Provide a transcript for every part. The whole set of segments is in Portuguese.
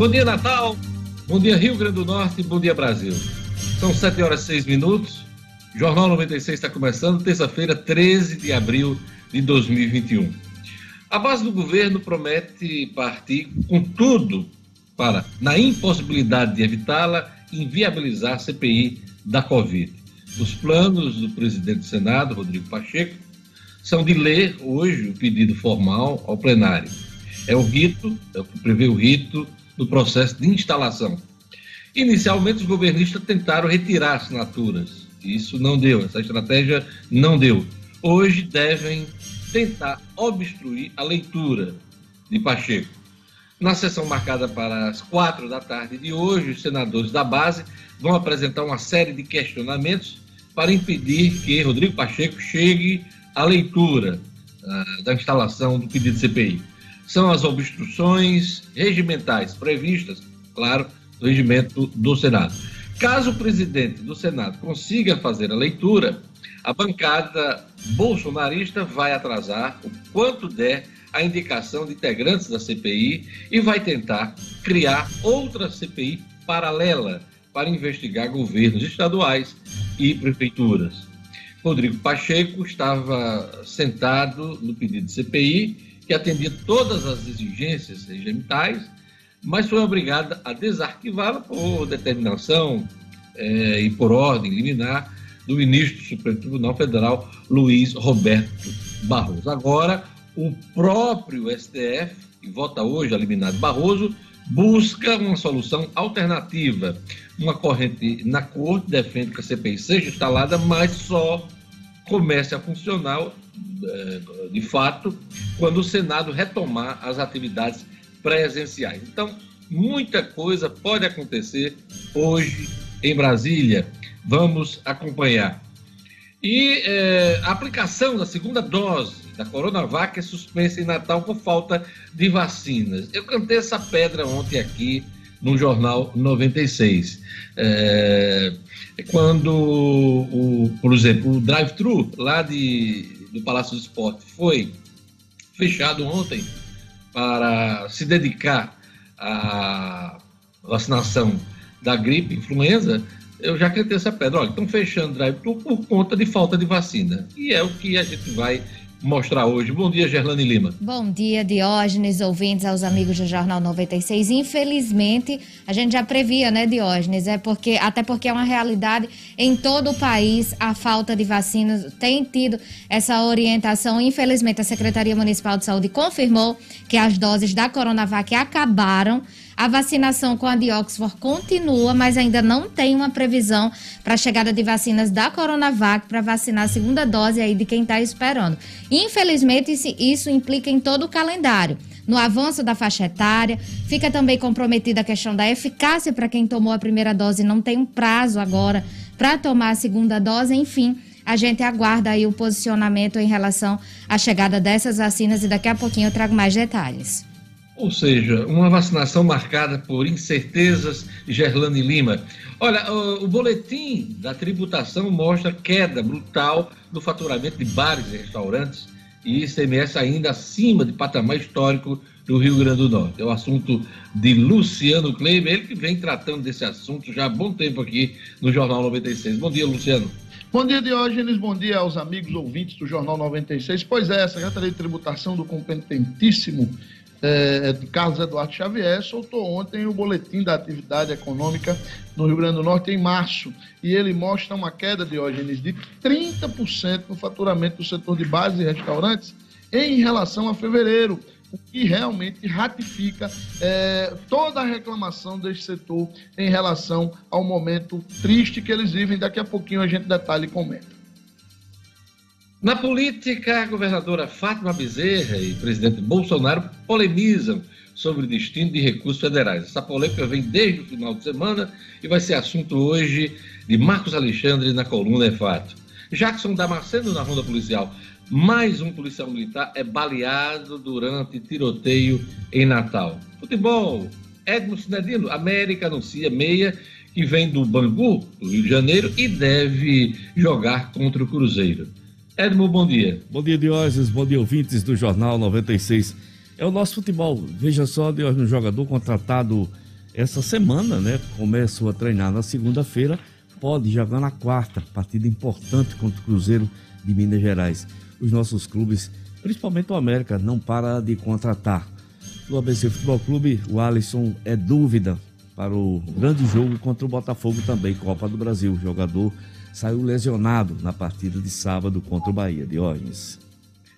Bom dia, Natal. Bom dia, Rio Grande do Norte. Bom dia, Brasil. São 7 horas e 6 minutos. Jornal 96 está começando, terça-feira, 13 de abril de 2021. A base do governo promete partir com tudo para, na impossibilidade de evitá-la, inviabilizar a CPI da Covid. Os planos do presidente do Senado, Rodrigo Pacheco, são de ler hoje o pedido formal ao plenário. É o rito, é o que prevê o rito do processo de instalação. Inicialmente, os governistas tentaram retirar assinaturas. Isso não deu, essa estratégia não deu. Hoje devem tentar obstruir a leitura de Pacheco. Na sessão marcada para as quatro da tarde de hoje, os senadores da base vão apresentar uma série de questionamentos para impedir que Rodrigo Pacheco chegue à leitura uh, da instalação do pedido de CPI são as obstruções regimentais previstas, claro, no regimento do Senado. Caso o presidente do Senado consiga fazer a leitura, a bancada bolsonarista vai atrasar o quanto der a indicação de integrantes da CPI e vai tentar criar outra CPI paralela para investigar governos estaduais e prefeituras. Rodrigo Pacheco estava sentado no pedido de CPI que atendia todas as exigências regimentais, mas foi obrigada a desarquivá-la por determinação é, e por ordem liminar do ministro do Supremo Tribunal Federal, Luiz Roberto Barroso. Agora, o próprio STF, que vota hoje a liminar de Barroso, busca uma solução alternativa. Uma corrente na corte defende que a CPI seja instalada, mas só comece a funcionar eh, de fato quando o Senado retomar as atividades presenciais. Então, muita coisa pode acontecer hoje em Brasília. Vamos acompanhar. E eh, a aplicação da segunda dose da Coronavac é suspensa em Natal por falta de vacinas. Eu cantei essa pedra ontem aqui no Jornal 96. É, quando, o, por exemplo, o drive-thru lá de, do Palácio do Esporte foi fechado ontem para se dedicar à vacinação da gripe, influenza, eu já cantei essa pedra. Olha, estão fechando drive-thru por conta de falta de vacina. E é o que a gente vai mostrar hoje. Bom dia, Gerlane Lima. Bom dia, Diógenes, ouvintes, aos amigos do Jornal 96. Infelizmente, a gente já previa, né, Diógenes? É porque, até porque é uma realidade em todo o país a falta de vacinas. Tem tido essa orientação. Infelizmente, a Secretaria Municipal de Saúde confirmou que as doses da Coronavac acabaram. A vacinação com a de Oxford continua, mas ainda não tem uma previsão para a chegada de vacinas da Coronavac para vacinar a segunda dose aí de quem está esperando. Infelizmente, isso implica em todo o calendário no avanço da faixa etária. Fica também comprometida a questão da eficácia para quem tomou a primeira dose, não tem um prazo agora para tomar a segunda dose, enfim. A gente aguarda aí o posicionamento em relação à chegada dessas vacinas e daqui a pouquinho eu trago mais detalhes. Ou seja, uma vacinação marcada por incertezas, Gerlane Lima. Olha, o, boletim da tributação mostra queda brutal do faturamento de bares e restaurantes e ICMS ainda acima de patamar histórico do Rio Grande do Norte. É o assunto de Luciano Kleiber, ele que vem tratando desse assunto já há bom tempo aqui no Jornal 96. Bom dia, Luciano. Bom dia, Diógenes. Bom dia aos amigos ouvintes do Jornal 96. Pois é, a Secretaria de Tributação do competentíssimo é, Carlos Eduardo Xavier soltou ontem o boletim da atividade econômica no Rio Grande do Norte em março. E ele mostra uma queda, de Diógenes, de 30% no faturamento do setor de bares e restaurantes em relação a fevereiro, o que realmente ratifica é, toda a reclamação desse setor em relação ao momento triste que eles vivem. Daqui a pouquinho a gente detalha e comenta. Na política, a governadora Fátima Bezerra e o presidente Bolsonaro polemizam sobre o destino de recursos federais. Essa polêmica vem desde o final de semana e vai ser assunto hoje de Marcos Alexandre na coluna É Fato. Jackson Damasceno na ronda policial. Mais um policial militar é baleado durante tiroteio em Natal. Futebol. Edmo Cinedino, América anuncia meia que vem do Bangu, do Rio de Janeiro, e deve jogar contra o Cruzeiro. Edmo, bom dia. Bom dia, Diógenes. Bom dia, ouvintes do Jornal 96. É o nosso futebol. Veja só, Diógenes, um jogador contratado essa semana, né? Começou a treinar na segunda-feira, pode jogar na quarta, partida importante contra o Cruzeiro de Minas Gerais. Os nossos clubes, principalmente o América, não para de contratar. No ABC Futebol Clube, o Alisson é dúvida para o grande jogo contra o Botafogo também, Copa do Brasil. Jogador saiu lesionado na partida de sábado contra o Bahia, Diógenes.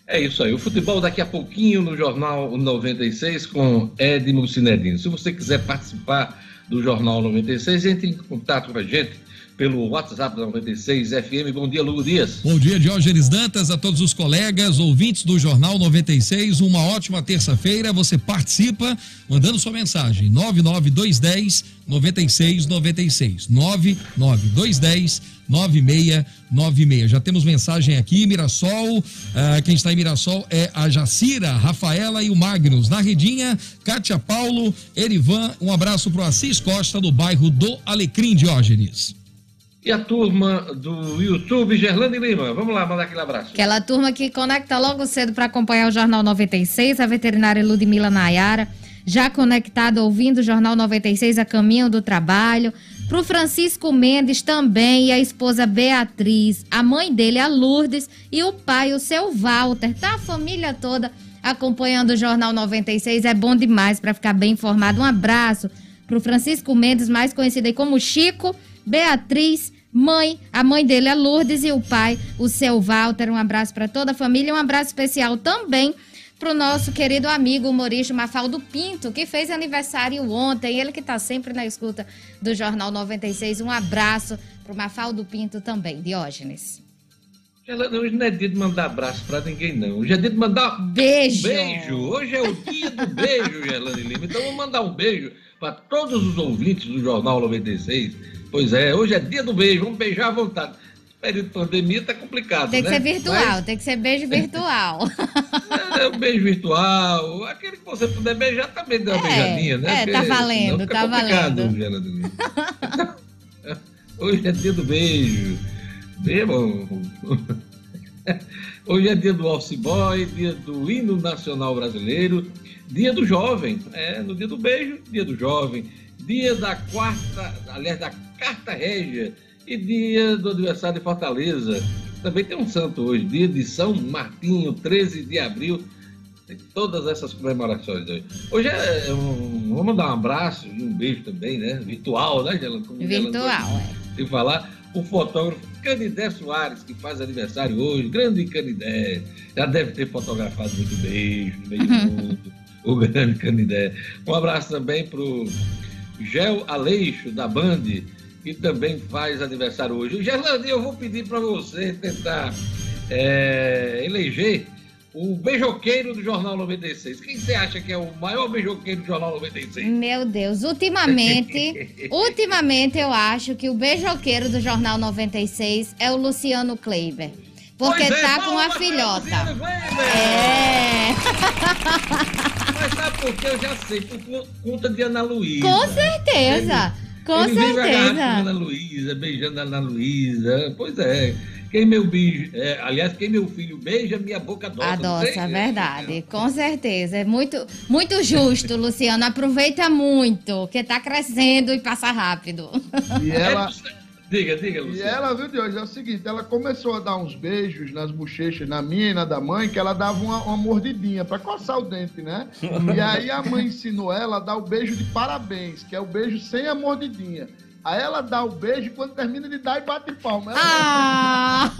É isso aí. O futebol daqui a pouquinho no Jornal 96 com Edmo Cinedino. Se você quiser participar do Jornal 96, entre em contato com a gente pelo WhatsApp da 96 FM. Bom dia, Lugo Dias. Bom dia, Diógenes Dantas, a todos os colegas, ouvintes do Jornal 96. Uma ótima terça-feira. Você participa mandando sua mensagem. 99210 9696. 99210 9696. Já temos mensagem aqui, Mirassol. Uh, quem está em Mirassol é a Jacira, Rafaela e o Magnus. Na Redinha, Kátia Paulo, Erivan. Um abraço para o Assis Costa, do bairro do Alecrim, Diógenes. E a turma do YouTube, Gerlane Lima. Vamos lá, mandar aquele abraço. Aquela turma que conecta logo cedo para acompanhar o Jornal 96, a veterinária Ludmila Nayara, já conectada ouvindo o Jornal 96 a caminho do trabalho. Para o Francisco Mendes também e a esposa Beatriz, a mãe dele, a Lourdes, e o pai, o seu Walter. Tá a família toda acompanhando o Jornal 96. É bom demais para ficar bem informado. Um abraço para o Francisco Mendes, mais conhecido aí como Chico Beatriz, mãe, a mãe dele é Lourdes e o pai, o seu Walter. Um abraço para toda a família, um abraço especial também para o nosso querido amigo humorista Mafaldo Pinto, que fez aniversário ontem, ele que está sempre na escuta do Jornal 96. Um abraço para o Mafaldo Pinto também, Diógenes. Hoje não é dia de mandar abraço para ninguém, não. Hoje é dia de mandar beijo. Um beijo. Hoje é o dia do beijo, Gelane Lima. Então vou mandar um beijo para todos os ouvintes do Jornal 96 Pois é, hoje é dia do beijo, vamos beijar à vontade. Período de pandemia tá complicado. Tem que né? ser virtual, Mas... tem que ser beijo virtual. é, um beijo virtual. Aquele que você puder beijar também dá uma é, beijadinha, né? É, tá valendo, tá valendo. hoje é dia do beijo. Bem bom. Hoje é dia do Office Boy, dia do hino nacional brasileiro, dia do jovem. É, no dia do beijo, dia do jovem dia da quarta, aliás, da Carta Régia e dia do aniversário de Fortaleza. Também tem um santo hoje, dia de São Martinho, 13 de abril. Tem todas essas comemorações hoje. Hoje é um, vamos dar um abraço e um beijo também, né? Virtual, né, Gelando? Virtual, é. Se falar, o fotógrafo Canidé Soares, que faz aniversário hoje, grande Canidé, já deve ter fotografado muito beijo no meio do mundo, o grande Canidé. Um abraço também pro Gel Aleixo, da Band, que também faz aniversário hoje. Gerlande, eu vou pedir para você tentar é, eleger o beijoqueiro do Jornal 96. Quem você acha que é o maior beijoqueiro do Jornal 96? Meu Deus, ultimamente, ultimamente eu acho que o beijoqueiro do Jornal 96 é o Luciano Kleiber. Porque é, tá com a filhota. É. Mas sabe por que eu já sei? Por conta de Ana Luísa. Com certeza. Ele, com ele certeza. Ana Luísa, beijando a Ana Luísa. Pois é. Quem meu beijo, é, aliás, quem meu filho beija, minha boca adoça. Adoça, é verdade, com certeza. É muito, muito justo, Luciano. Aproveita muito, que tá crescendo e passa rápido. E ela, é, Diga, diga, Luciano. E ela, viu, de hoje, é o seguinte, ela começou a dar uns beijos nas bochechas, na minha e na da mãe, que ela dava uma, uma mordidinha para coçar o dente, né? e aí a mãe ensinou ela a dar o beijo de parabéns, que é o beijo sem a mordidinha. Aí ela dá o beijo e quando termina de dar e bate palma. ah!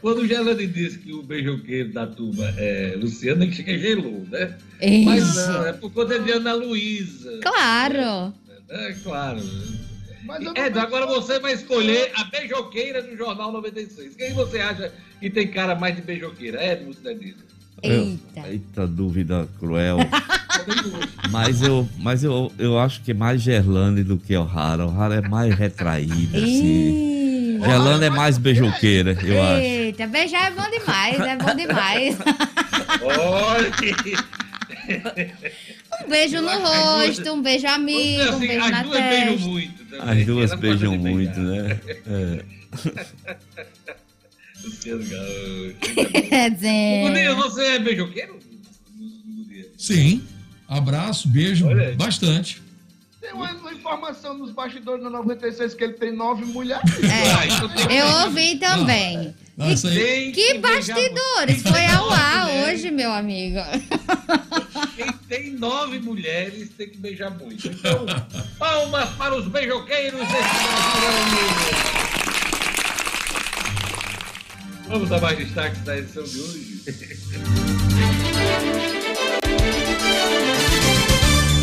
quando o Gelane disse que o beijoqueiro da turma é Luciano, que chega gelou, né? Isso. Mas não, é por conta de Ana Luísa. Claro. É, é claro. É, agora você vai escolher a beijoqueira do Jornal 96. Quem você acha que tem cara mais de beijoqueira? É, você diz. Eita. Eita dúvida cruel. mas eu, mas eu, eu acho que é mais Gerlane do que o Rara. O Rara é mais retraída, assim. Gerlane é mais beijoqueira, eu Eita, acho. Eita, beijar é bom demais, é bom demais. Olha! Um beijo no rosto, um beijo amigo, assim, um beijo as na duas testa. beijam muito também. As duas beijam muito, né? É. Luciano Gaúcho. É, você é beijoqueiro? Sim. Abraço, beijo, bastante. Tem uma, uma, informação nos bastidores da 96 que ele tem nove mulheres. É, eu ouvi também. Não, que, que bastidores? Foi ao ar hoje, meu amigo. Quem tem nove mulheres tem que beijar muito. Então, palmas para os beijoqueiros desse Brasil. Vamos dar mais destaques da edição de hoje.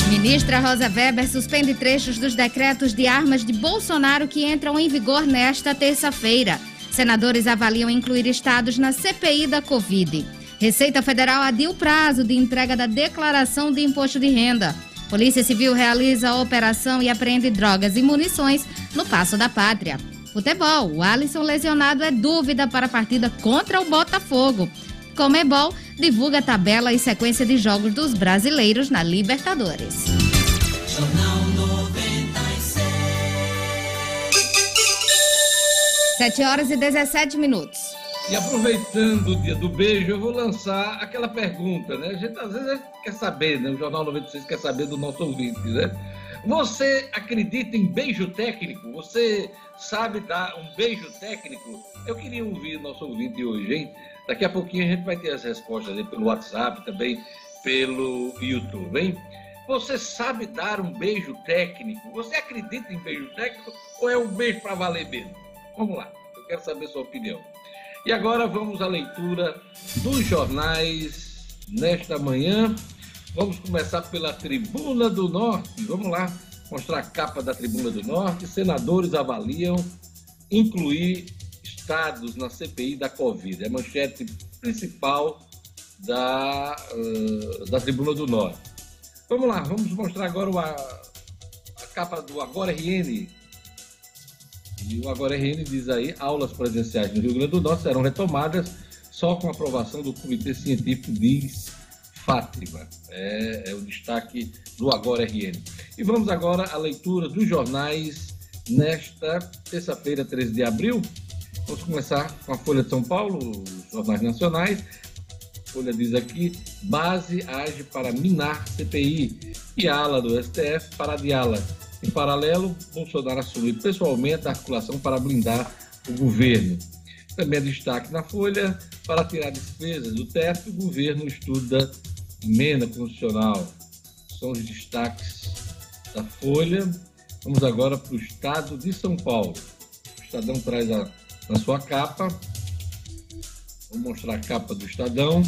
Ministra Rosa Weber suspende trechos dos decretos de armas de Bolsonaro que entram em vigor nesta terça-feira. Senadores avaliam incluir estados na CPI da Covid. Receita Federal adia o prazo de entrega da declaração de imposto de renda. Polícia Civil realiza a operação e apreende drogas e munições no Passo da Pátria. Futebol. O Alisson lesionado é dúvida para a partida contra o Botafogo. Comebol divulga a tabela e sequência de jogos dos brasileiros na Libertadores. Jornal 96. 7 horas e 17 minutos. E aproveitando o dia do beijo, eu vou lançar aquela pergunta, né? A gente às vezes quer saber, né? O Jornal 96 quer saber do nosso ouvinte, né? Você acredita em beijo técnico? Você sabe dar um beijo técnico? Eu queria ouvir nosso ouvinte hoje, hein? Daqui a pouquinho a gente vai ter as respostas aí pelo WhatsApp, também pelo YouTube, hein? Você sabe dar um beijo técnico? Você acredita em beijo técnico ou é um beijo para valer mesmo? Vamos lá, eu quero saber sua opinião. E agora vamos à leitura dos jornais nesta manhã. Vamos começar pela Tribuna do Norte. Vamos lá mostrar a capa da Tribuna do Norte. Senadores avaliam incluir estados na CPI da Covid. É a manchete principal da, uh, da Tribuna do Norte. Vamos lá, vamos mostrar agora a, a capa do Agora RN. E o Agora RN diz aí: aulas presenciais no Rio Grande do Norte serão retomadas só com aprovação do Comitê Científico, diz Fátima. É, é, o destaque do Agora RN. E vamos agora à leitura dos jornais nesta terça-feira, 13 de abril. Vamos começar com a Folha de São Paulo, os jornais nacionais. A Folha diz aqui: base age para minar CPI e ala do STF para adiá-la. Em paralelo, Bolsonaro assume pessoalmente a articulação para blindar o governo. Também é destaque na Folha: para tirar despesas do teto, o governo estuda emenda constitucional. São os destaques da Folha. Vamos agora para o estado de São Paulo. O Estadão traz a, na sua capa. Vou mostrar a capa do Estadão.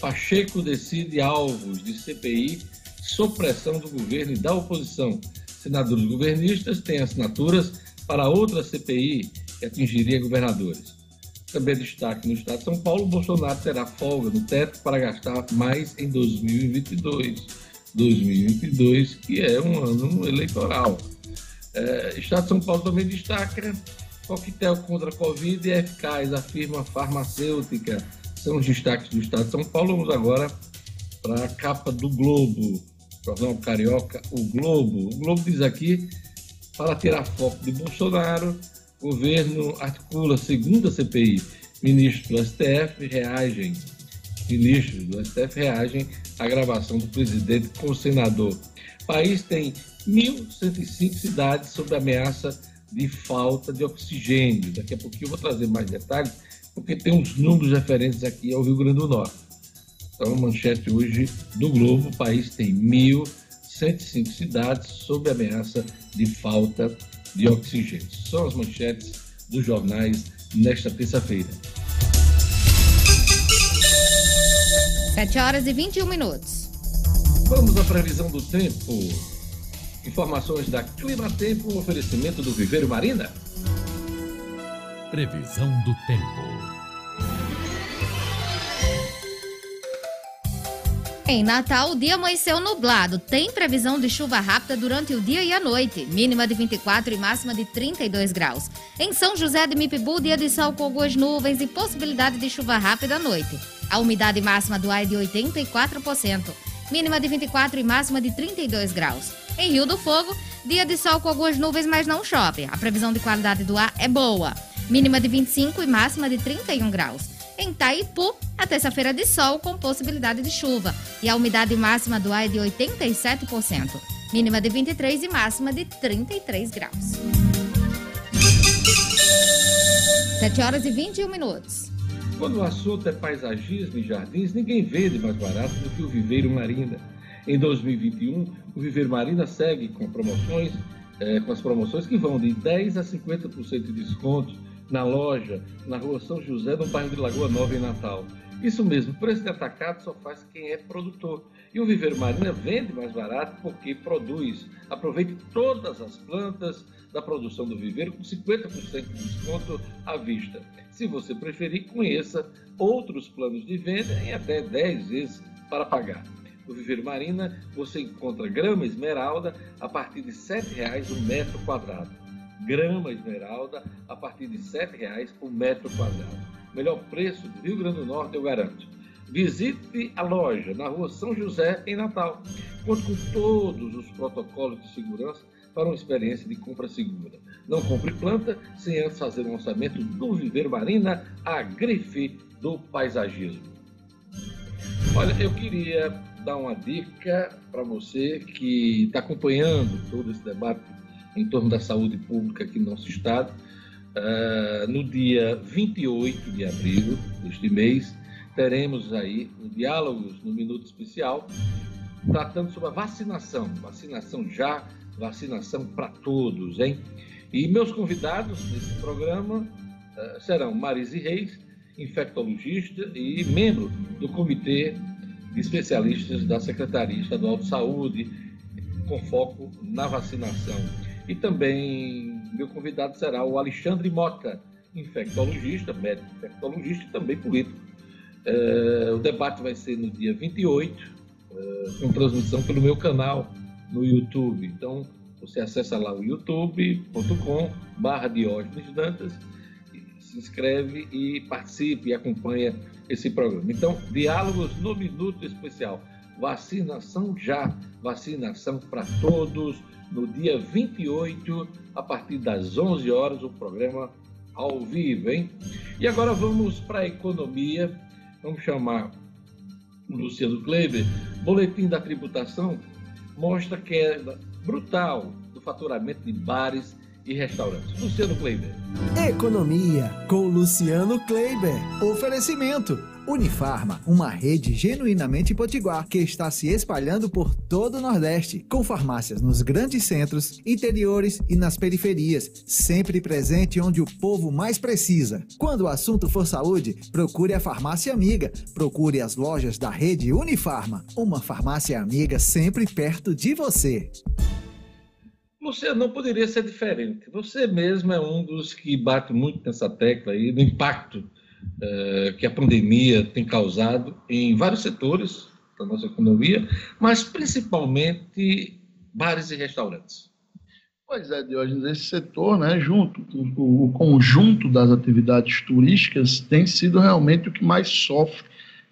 Pacheco decide alvos de CPI sob pressão do governo e da oposição. Senadores governistas têm assinaturas para outra CPI que atingiria governadores. Também destaque no estado de São Paulo, Bolsonaro terá folga no teto para gastar mais em 2022. 2022, que é um ano eleitoral. É, estado de São Paulo também destaca coquetel contra a Covid é eficaz, afirma farmacêutica. São os destaques do estado de São Paulo. Vamos agora para a capa do Globo, jornal Carioca, o Globo. O Globo diz aqui, para tirar foco de Bolsonaro, Governo articula segunda CPI. Ministros do STF reagem. Ministros do STF reagem à gravação do presidente com o senador. O país tem 1.105 cidades sob ameaça de falta de oxigênio. Daqui a pouquinho eu vou trazer mais detalhes, porque tem uns números referentes aqui ao Rio Grande do Norte. Então, manchete hoje do Globo: o país tem 1.105 cidades sob ameaça de falta de oxigênio. São as manchetes dos jornais nesta terça-feira. 7 horas e 21 minutos. Vamos à previsão do tempo. Informações da Clima Tempo, oferecimento do Viveiro Marina. Previsão do tempo. Em Natal, o dia amanheceu nublado. Tem previsão de chuva rápida durante o dia e a noite, mínima de 24 e máxima de 32 graus. Em São José de Mipibu, dia de sol com algumas nuvens e possibilidade de chuva rápida à noite. A umidade máxima do ar é de 84%, mínima de 24 e máxima de 32 graus. Em Rio do Fogo, dia de sol com algumas nuvens, mas não chove. A previsão de qualidade do ar é boa, mínima de 25 e máxima de 31 graus. Em Taipu, a terça-feira de sol com possibilidade de chuva. E a umidade máxima do ar é de 87%. Mínima de 23 e máxima de 33 graus. 7 horas e 21 minutos. Quando o assunto é paisagismo e jardins, ninguém vende mais barato do que o Viveiro Marina. Em 2021, o Viveiro Marina segue com promoções, eh, com as promoções que vão de 10 a 50% de desconto na loja, na rua São José, no bairro de Lagoa Nova, em Natal. Isso mesmo, preço de atacado só faz quem é produtor. E o Viveiro Marina vende mais barato porque produz. Aproveite todas as plantas da produção do viveiro com 50% de desconto à vista. Se você preferir, conheça outros planos de venda em até 10 vezes para pagar. No Viveiro Marina, você encontra grama esmeralda a partir de R$ 7,00 o metro quadrado. Grama esmeralda a partir de R$ 7,00 o metro quadrado. Melhor preço do Rio Grande do Norte, eu garanto. Visite a loja na rua São José, em Natal. Conte com todos os protocolos de segurança para uma experiência de compra segura. Não compre planta sem antes fazer um orçamento do Viver Marina, a grife do paisagismo. Olha, eu queria dar uma dica para você que está acompanhando todo esse debate em torno da saúde pública aqui no nosso estado. Uh, no dia 28 de abril deste mês, teremos aí o Diálogos no Minuto Especial, tratando sobre a vacinação. Vacinação já vacinação para todos, hein? E meus convidados nesse programa uh, serão Marise Reis, infectologista e membro do Comitê de Especialistas da Secretaria Estadual de Saúde, com foco na vacinação. E também meu convidado será o Alexandre Mota, infectologista, médico infectologista e também político. Uh, o debate vai ser no dia 28, uh, com transmissão pelo meu canal no YouTube. Então, você acessa lá o youtube.com barra Diógenes Dantas, se inscreve e participe e acompanha esse programa. Então, diálogos no Minuto Especial. Vacinação já, vacinação para todos, no dia 28, a partir das 11 horas, o programa ao vivo, hein? E agora vamos para a economia. Vamos chamar o Luciano Kleber. Boletim da tributação mostra queda brutal do faturamento de bares e restaurantes. Luciano Kleiber. Economia com Luciano Kleiber. Oferecimento. Unifarma, uma rede genuinamente potiguar que está se espalhando por todo o Nordeste, com farmácias nos grandes centros, interiores e nas periferias, sempre presente onde o povo mais precisa. Quando o assunto for saúde, procure a farmácia amiga, procure as lojas da rede Unifarma, uma farmácia amiga sempre perto de você. Luciano, não poderia ser diferente. Você mesmo é um dos que bate muito nessa tecla aí, do impacto uh, que a pandemia tem causado em vários setores da nossa economia, mas principalmente bares e restaurantes. Pois é, Diógenes, esse setor, né, junto com o conjunto das atividades turísticas, tem sido realmente o que mais sofre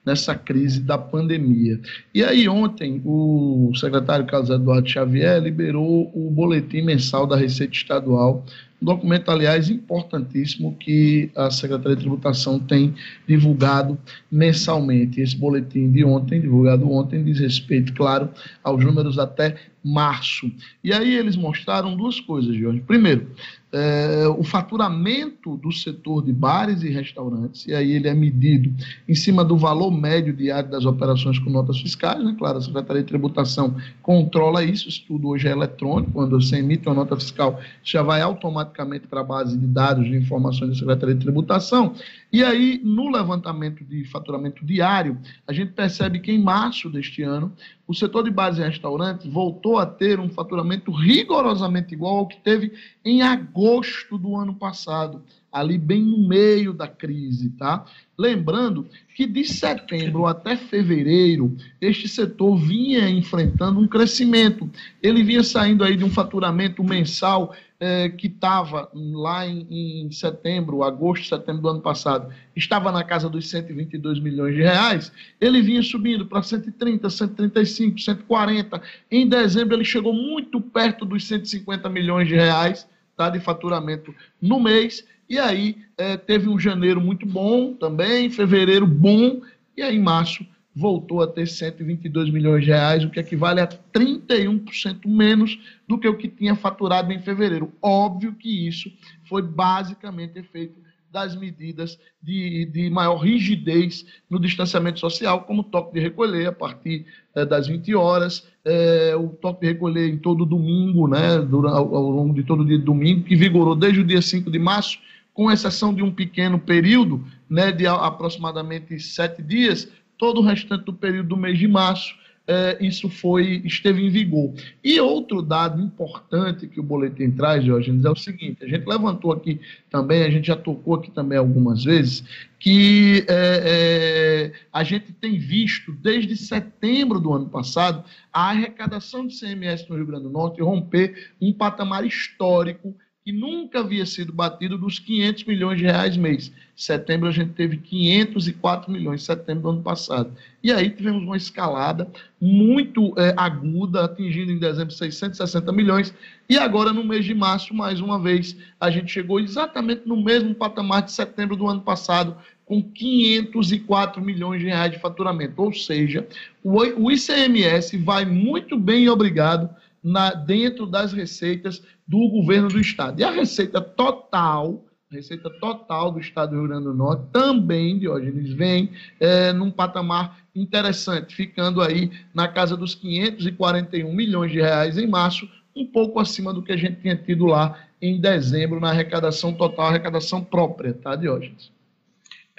nessa crise da pandemia. E aí, ontem, o secretário Carlos Eduardo Xavier liberou o boletim mensal da Receita Estadual, um documento, aliás, importantíssimo que a Secretaria de Tributação tem divulgado mensalmente. Esse boletim de ontem, divulgado ontem, diz respeito, claro, aos números até março. E aí eles mostraram duas coisas, Jorge. Primeiro, é, o faturamento do setor de bares e restaurantes, e aí ele é medido em cima do valor médio diário das operações com notas fiscais, né? Claro, a Secretaria de Tributação controla isso, isso tudo hoje é eletrônico, quando você emite uma nota fiscal, já vai automaticamente para a base de dados de informações da Secretaria de Tributação, e aí, no levantamento de faturamento diário, a gente percebe que em março deste ano, o setor de bares e restaurantes voltou a ter um faturamento rigorosamente igual ao que teve em agosto do ano passado, ali bem no meio da crise, tá? Lembrando que de setembro até fevereiro, este setor vinha enfrentando um crescimento. Ele vinha saindo aí de um faturamento mensal é, que estava lá em, em, setembro, agosto, setembro do ano passado, estava na casa dos 122 milhões de reais, ele vinha subindo para 130, 135, 140. Em dezembro ele chegou muito perto dos 150 milhões de reais tá, de faturamento no mês E aí é, teve um janeiro muito bom também, fevereiro bom, e aí em março voltou a ter 122 milhões de reais, o que equivale a 31% menos do que o que tinha faturado em fevereiro. Óbvio que isso foi basicamente efeito das medidas de, de maior rigidez no distanciamento social, como o toque de recolher a partir é, das 20 horas, é, o toque de recolher em todo domingo, né, durante, ao, longo de todo dia de domingo, que vigorou desde o dia 5 de março, com exceção de um pequeno período, né, de aproximadamente sete dias, todo o restante do período do mês de março, é, isso foi esteve em vigor. E outro dado importante que o boletim traz, Jorge, é o seguinte: a gente levantou aqui também, a gente já tocou aqui também algumas vezes, que é, é, a gente tem visto desde setembro do ano passado a arrecadação de CMS no Rio Grande do Norte romper um patamar histórico que nunca havia sido batido dos 500 milhões de reais mês. Setembro a gente teve 504 milhões, setembro do ano passado. E aí tivemos uma escalada muito é, aguda, atingindo em dezembro 660 milhões. E agora, no mês de março, mais uma vez, a gente chegou exatamente no mesmo patamar de setembro do ano passado, com 504 milhões de reais de faturamento. Ou seja, o ICMS vai muito bem, obrigado, na, dentro das receitas do governo do estado. E a receita total, receita total do estado do Rio Grande do Norte, também, Diógenes, vem é, num patamar interessante, ficando aí na casa dos 541 milhões de reais em março, um pouco acima do que a gente tinha tido lá em dezembro na arrecadação total, arrecadação própria, tá, Diógenes?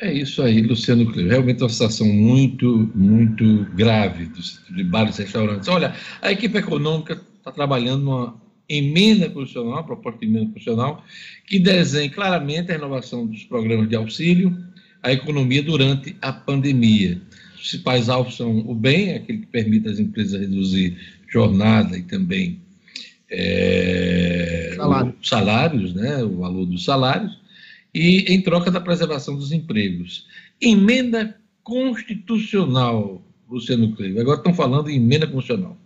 É isso aí, Luciano Realmente é uma situação muito, muito grave de bares e restaurantes. Olha, a equipe econômica está trabalhando numa emenda constitucional, proposta de emenda constitucional, que desenhe claramente a renovação dos programas de auxílio à economia durante a pandemia. Os principais alvos são o bem, aquele que permite às empresas reduzir jornada e também é, Salário. salários, né, o valor dos salários, e em troca da preservação dos empregos. Emenda constitucional, Luciano Cleiton. Agora estão falando em emenda constitucional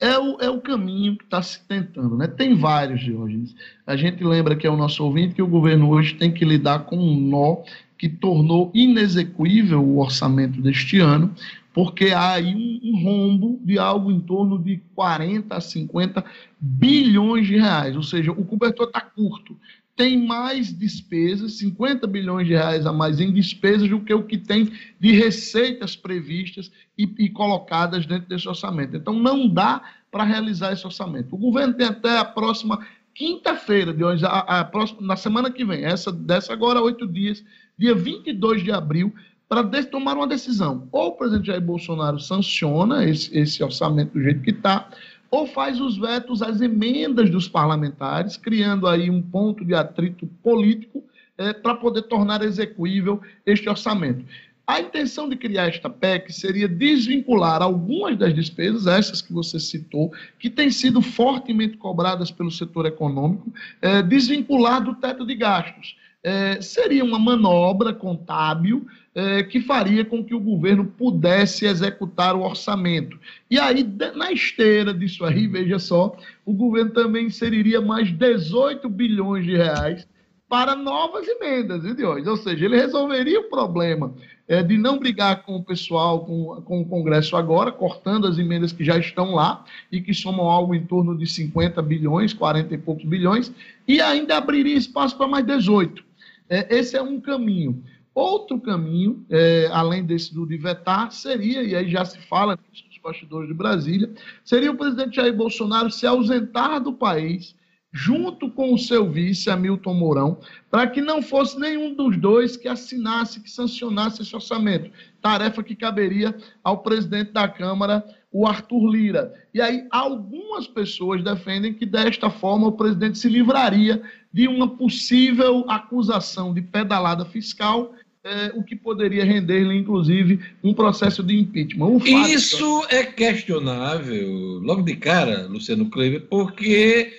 é o, é o caminho que está se tentando. Né? Tem vários, Diógenes. A gente lembra que é o nosso ouvinte que o governo hoje tem que lidar com um nó que tornou inexequível o orçamento deste ano, porque há aí um, um rombo de algo em torno de 40 a 50 bilhões de reais, ou seja, o cobertor está curto tem mais despesas, 50 bilhões de reais a mais em despesas do que o que tem de receitas previstas e, e colocadas dentro desse orçamento. Então, não dá para realizar esse orçamento. O governo tem até a próxima quinta-feira, de hoje, a, a próxima, na semana que vem, essa dessa agora oito dias, dia 22 de abril, para tomar uma decisão. Ou o presidente Jair Bolsonaro sanciona esse, esse orçamento do jeito que está, ou faz os vetos às emendas dos parlamentares, criando aí um ponto de atrito político é, para poder tornar execuível este orçamento. A intenção de criar esta PEC seria desvincular algumas das despesas, essas que você citou, que têm sido fortemente cobradas pelo setor econômico, é, desvincular do teto de gastos. É, seria uma manobra contábil é, que faria com que o governo pudesse executar o orçamento. E aí, na esteira disso aí, veja só, o governo também inseriria mais 18 bilhões de reais para novas emendas, Ou seja, ele resolveria o problema é, de não brigar com o pessoal, com, com o Congresso agora, cortando as emendas que já estão lá e que somam algo em torno de 50 bilhões, 40 e poucos bilhões, e ainda abriria espaço para mais 18. É, esse é um caminho. Outro caminho, é, além desse do de vetar, seria, e aí já se fala nos bastidores de Brasília, seria o presidente Jair Bolsonaro se ausentar do país, junto com o seu vice, Hamilton Mourão, para que não fosse nenhum dos dois que assinasse, que sancionasse esse orçamento. Tarefa que caberia ao presidente da Câmara, o Arthur Lira. E aí, algumas pessoas defendem que desta forma o presidente se livraria de uma possível acusação de pedalada fiscal é, o que poderia render, inclusive, um processo de impeachment. Isso é questionável, logo de cara, Luciano Kleber, porque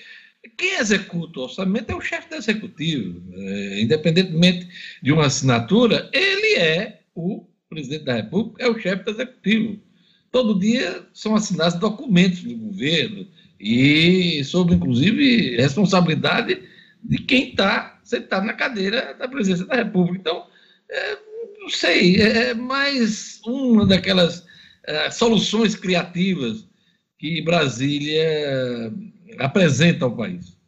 quem executa o orçamento é o chefe do executivo. É, independentemente de uma assinatura, ele é o presidente da República, é o chefe do executivo. Todo dia são assinados documentos do governo e sob, inclusive, responsabilidade de quem está sentado na cadeira da presidência da República. Então, é, não sei, é, é mais uma daquelas é, soluções criativas que Brasília apresenta ao país.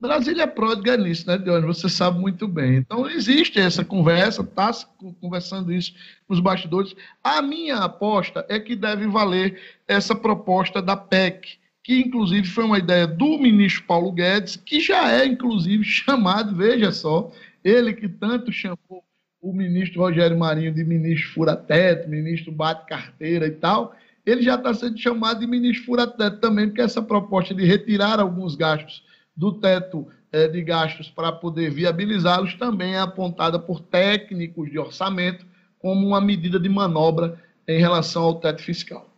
Brasília é pródiga nisso, né, Deus? Você sabe muito bem. Então, existe essa conversa, está conversando isso nos bastidores. A minha aposta é que deve valer essa proposta da PEC, que inclusive foi uma ideia do ministro Paulo Guedes, que já é, inclusive, chamado, veja só, ele que tanto chamou o ministro Rogério Marinho de ministro fura-teto, ministro bate-carteira e tal, ele já está sendo chamado de ministro fura-teto também, porque essa proposta de retirar alguns gastos do teto é, de gastos para poder viabilizá-los também é apontada por técnicos de orçamento como uma medida de manobra em relação ao teto fiscal.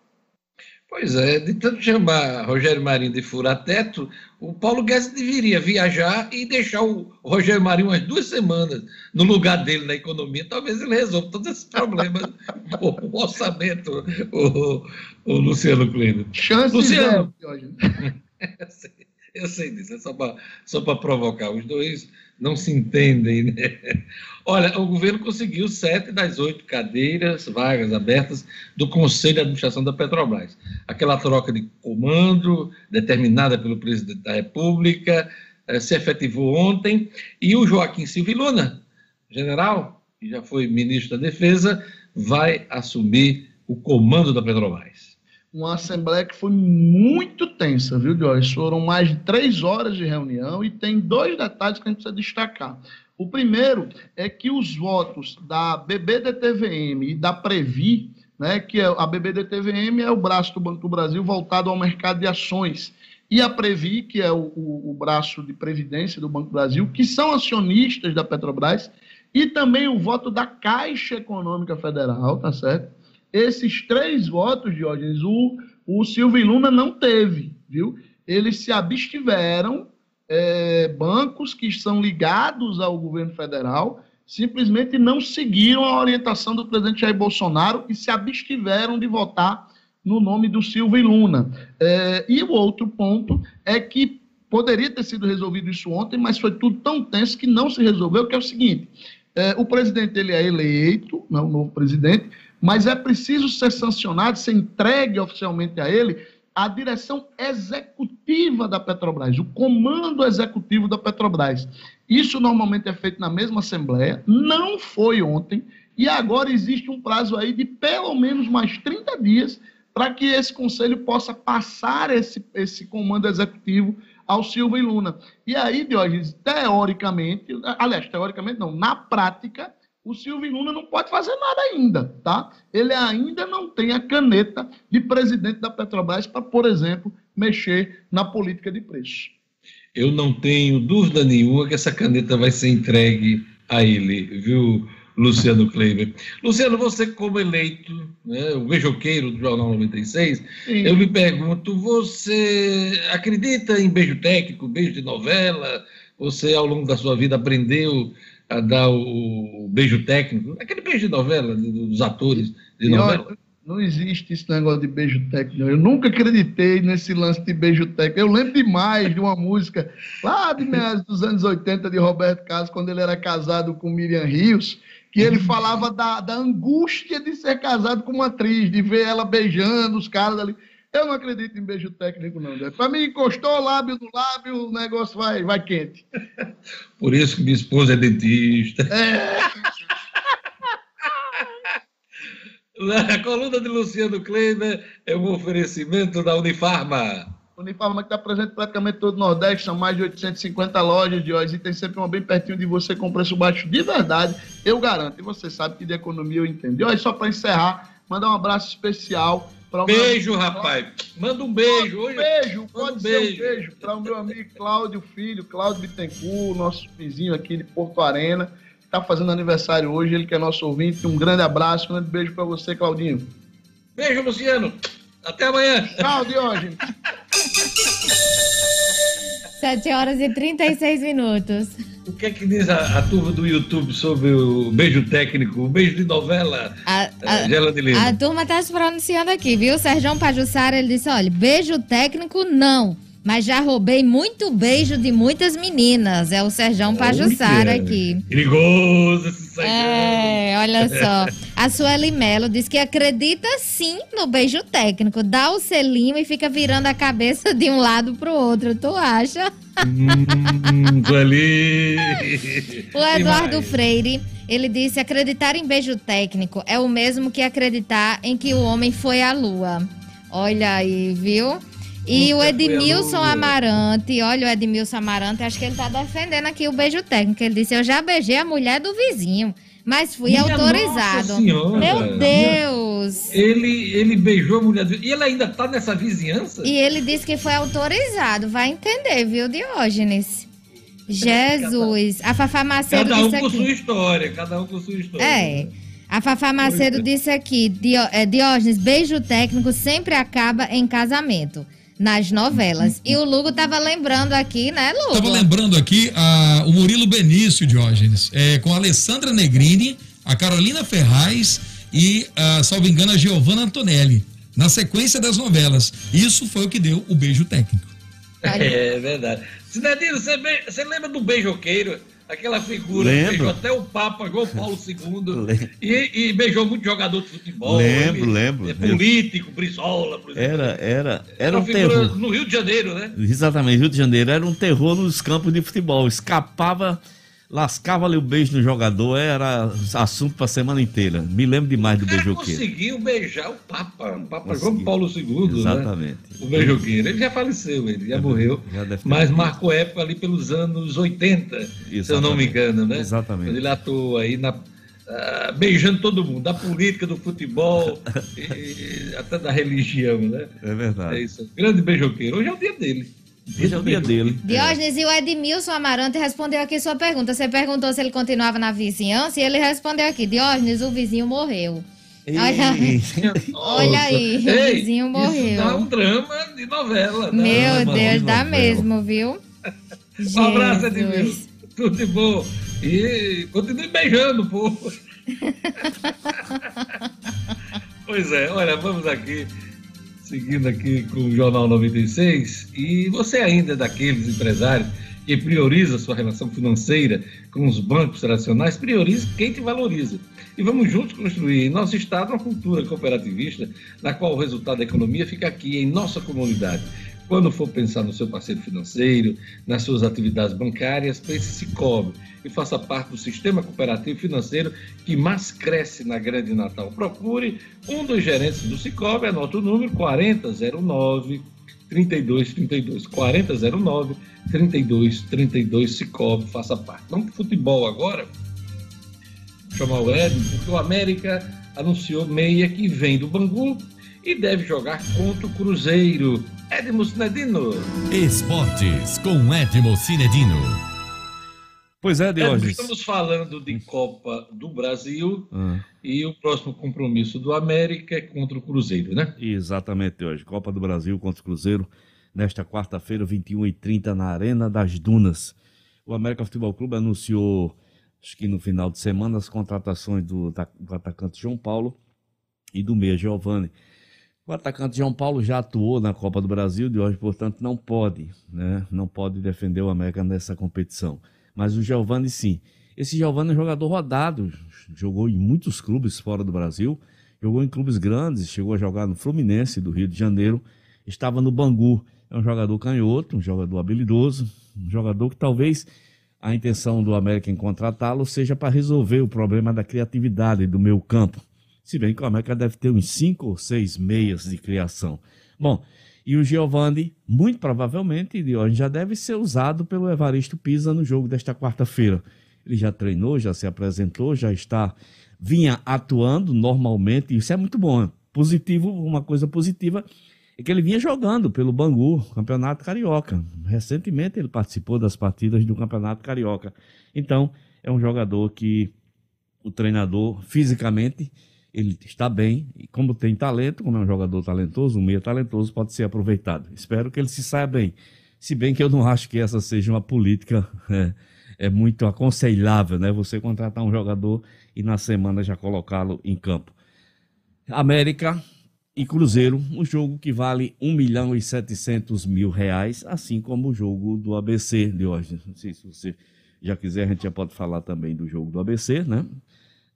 Pois é, de tanto chamar Rogério Marinho de fura-teto, o Paulo Guedes deveria viajar e deixar o Rogério Marinho umas duas semanas no lugar dele na economia. Talvez ele resolva todos esses problemas, o, orçamento, o, o Luciano Kleber. Chance Luciano. Eu sei disso, é só para só provocar. Os dois não se entendem, né? Olha, o governo conseguiu sete das oito cadeiras, vagas abertas do Conselho de Administração da Petrobras. Aquela troca de comando determinada pelo presidente da República eh, se efetivou ontem e o Joaquim Silva Luna, general, que já foi ministro da Defesa, vai assumir o comando da Petrobras uma assembleia que foi muito tensa, viu, Joyce? Foram mais de três horas de reunião e tem dois detalhes que a gente precisa destacar. O primeiro é que os votos da BBDTVM e da Previ, né, que é, a BBDTVM é o braço do Banco do Brasil voltado ao mercado de ações, e a Previ, que é o, o, o braço de previdência do Banco do Brasil, que são acionistas da Petrobras, e também o voto da Caixa Econômica Federal, tá certo? Esses três votos, Diógenes, o, o Silvio Luna não teve, viu? Eles se abstiveram, é, bancos que são ligados ao governo federal simplesmente não seguiram a orientação do presidente Jair Bolsonaro e se abstiveram de votar no nome do Silvio Luna. É, e o outro ponto é que poderia ter sido resolvido isso ontem, mas foi tudo tão tenso que não se resolveu, que é o seguinte, é, o presidente ele é eleito, não, né, o novo presidente, mas é preciso ser sancionado, ser entregue oficialmente a ele a direção executiva da Petrobras, o comando executivo da Petrobras. Isso normalmente é feito na mesma Assembleia, não foi ontem, e agora existe um prazo aí de pelo menos mais 30 dias para que esse conselho possa passar esse, esse comando executivo ao Silva e Luna. E aí, Diógenes, teoricamente, aliás, teoricamente não, na prática, o Silvio Luna não pode fazer nada ainda, tá? Ele ainda não tem a caneta de presidente da Petrobras para, por exemplo, mexer na política de preço. Eu não tenho dúvida nenhuma que essa caneta vai ser entregue a ele, viu, Luciano Kleiber? Luciano, você como eleito, né, o beijoqueiro do Jornal 96, Sim. eu lhe pergunto, você acredita em beijo técnico, beijo de novela? Você, ao longo da sua vida, aprendeu a dar o beijo técnico, aquele beijo de novela, dos atores de novela. não existe esse negócio de beijo técnico. Eu nunca acreditei nesse lance de beijo técnico. Eu lembro demais de uma música lá de meados dos anos 80 de Roberto Carlos, quando ele era casado com Miriam Rios, que ele falava da, da angústia de ser casado com uma atriz, de ver ela beijando os caras ali. Eu não acredito em beijo técnico, não. Para mim, encostou o lábio no lábio, o negócio vai, vai quente. Por isso que minha esposa é dentista. É. A coluna de Luciano Kleber é um oferecimento da Unifarma. Unifarma que está presente praticamente todo o Nordeste, são mais de 850 lojas de hoje e tem sempre uma bem pertinho de você com preço baixo de verdade, eu garanto. E você sabe que de economia eu entendo. E olha, só para encerrar, mandar um abraço especial Beijo, meu... rapaz. Manda um beijo. Um beijo, pode um ser beijo. um beijo para o meu amigo Cláudio Filho, Cláudio Bittencourt, nosso vizinho aqui de Porto Arena. Está fazendo aniversário hoje, ele que é nosso ouvinte. Um grande abraço, um grande beijo para você, Claudinho. Beijo, Luciano. Até amanhã. Tchau, Diógenes. 7 horas e 36 minutos. O que é que diz a, a, turma do YouTube sobre o beijo técnico, o beijo de novela, a, a, de Lima? A turma está se pronunciando aqui, viu? Sérgio Pajussara, ele disse, olha, beijo técnico não. Mas já roubei muito beijo de muitas meninas. É o Serjão Pajussara aqui. Perigoso esse. É, olha só. A Sueli Melo diz que acredita sim no beijo técnico. Dá o selinho e fica virando a cabeça de um lado pro outro. Tu acha? Hum, Sueli. O Eduardo Freire, ele disse: acreditar em beijo técnico é o mesmo que acreditar em que o homem foi à lua. Olha aí, viu? E o Edmilson. Amarante, olha o Edmilson Amarante, acho que ele tá defendendo aqui o beijo técnico. Ele disse: Eu já beijei a mulher do vizinho, mas fui Minha autorizado. Nossa Senhora. Meu Deus! Ele, ele beijou a mulher do... E ele ainda tá nessa vizinhança? E ele disse que foi autorizado. Vai entender, viu, Diógenes? Jesus. A Fafá Macedo Cada um disse com aqui. sua história, cada um com sua história. É. A Fafá Macedo é. disse aqui, é, Diógenes, beijo técnico sempre acaba em casamento, nas novelas. E o Lugo tava lembrando aqui, né, Lugo? Tava lembrando aqui a, o Murilo Benício, Diógenes, é, com a Alessandra Negrini, a Carolina Ferraz e, a, salvo engano, a Giovanna Antonelli, na sequência das novelas. Isso foi o que deu o beijo técnico. É verdade. Sinedino, você, você lembra do beijoqueiro? Aquela figura Lembro. que beijou até o Papa João Paulo II e, e beijou muito jogador de futebol. Lembro, ele lembro. É político, Brizola, por exemplo. Era, era, era uma um terror. no Rio de Janeiro, né? Exatamente, Rio de Janeiro era um terror nos campos de futebol. Escapava, lascava ali o beijo no jogador, era assunto para semana inteira. Me lembro demais do beijoqueiro. conseguiu beijar o Papa, o Papa. João Paulo II, né? Exatamente. O beijoqueiro. Ele já faleceu, ele já morreu. Já Mas marcou época ali pelos anos 80, se eu não me Exatamente. engano, né? Exatamente. Quando ele atuou aí na, ah, beijando todo mundo, da política, do futebol, e, até da religião, né? É É verdade. isso. Grande beijoqueiro. Hoje é o dia dele. Hoje é o dia dele. Diógenes, e o Edmilson Amarante respondeu aqui sua pergunta. Você perguntou se ele continuava na vizinhança e ele respondeu aqui: Diógenes, o vizinho morreu. Olha, Ei, Olha aí, o Ei, vizinho Isso morreu. dá um drama de novela. né? Meu Drama Deus, de dá novela. mesmo, viu? Um abraço. Edmilson. Tudo de bom. E continue beijando o povo. pois é, olha, vamos aqui, seguindo aqui com o Jornal 96. E você ainda é daqueles empresários que prioriza sua relação financeira com os bancos tradicionais, priorize quem te valoriza. E vamos juntos construir em nosso estado uma cultura cooperativista na qual o resultado da economia fica aqui em nossa comunidade. Quando for pensar no seu parceiro financeiro, nas suas atividades bancárias, pense Cicobi e faça parte do sistema cooperativo financeiro que mais cresce na Grande Natal. Procure um dos gerentes do Cicobi, anota o número 4009 3232 4009 3232 Cicobi, faça parte. Vamos para futebol agora? Vou chamar o Edmo, porque o América anunciou meia que vem do Bangu e deve jogar contra o Cruzeiro. Edmo Sinedino. Esportes com Edmo Cinedino. Pois é, Diógenes. estamos falando de Copa do Brasil Ah, e o próximo compromisso do América é contra o Cruzeiro, né? exatamente hoje. Copa do Brasil contra o Cruzeiro, nesta quarta-feira, 21h30, na Arena das Dunas. O América Futebol Clube anunciou, acho que no final de semana, as contratações do, da- do atacante João Paulo e do meia Giovani. O atacante João Paulo já atuou na Copa do Brasil, de hoje, portanto, não pode, né? Não pode defender o América nessa competição. Mas o Giovani sim. Esse Giovani é um jogador rodado, jogou em muitos clubes fora do Brasil, jogou em clubes grandes, chegou a jogar no Fluminense do Rio de Janeiro, estava no Bangu. É um jogador canhoto, um jogador habilidoso, um jogador que talvez a intenção do América em contratá-lo seja para resolver o problema da criatividade do meio campo. Se bem que o América deve ter uns cinco ou seis meias de criação. Bom, e o Giovani, muito provavelmente, já deve ser usado pelo Evaristo Pisa no jogo desta quarta-feira. Ele já treinou, já se apresentou, já está, vinha atuando normalmente, isso é muito bom. Positivo, uma coisa positiva é que ele vinha jogando pelo Bangu, Campeonato Carioca. Recentemente ele participou das partidas do Campeonato Carioca. Então, é um jogador que o treinador, fisicamente, ele está bem, e como tem talento, como é um jogador talentoso, um meio talentoso, pode ser aproveitado. Espero que ele se saia bem. Se bem que eu não acho que essa seja uma política é, é muito aconselhável, né? Você contratar um jogador e na semana já colocá-lo em campo. América, e Cruzeiro, um jogo que vale 1 milhão e 700 mil reais, assim como o jogo do ABC de hoje. Não sei se você já quiser, a gente já pode falar também do jogo do ABC, né?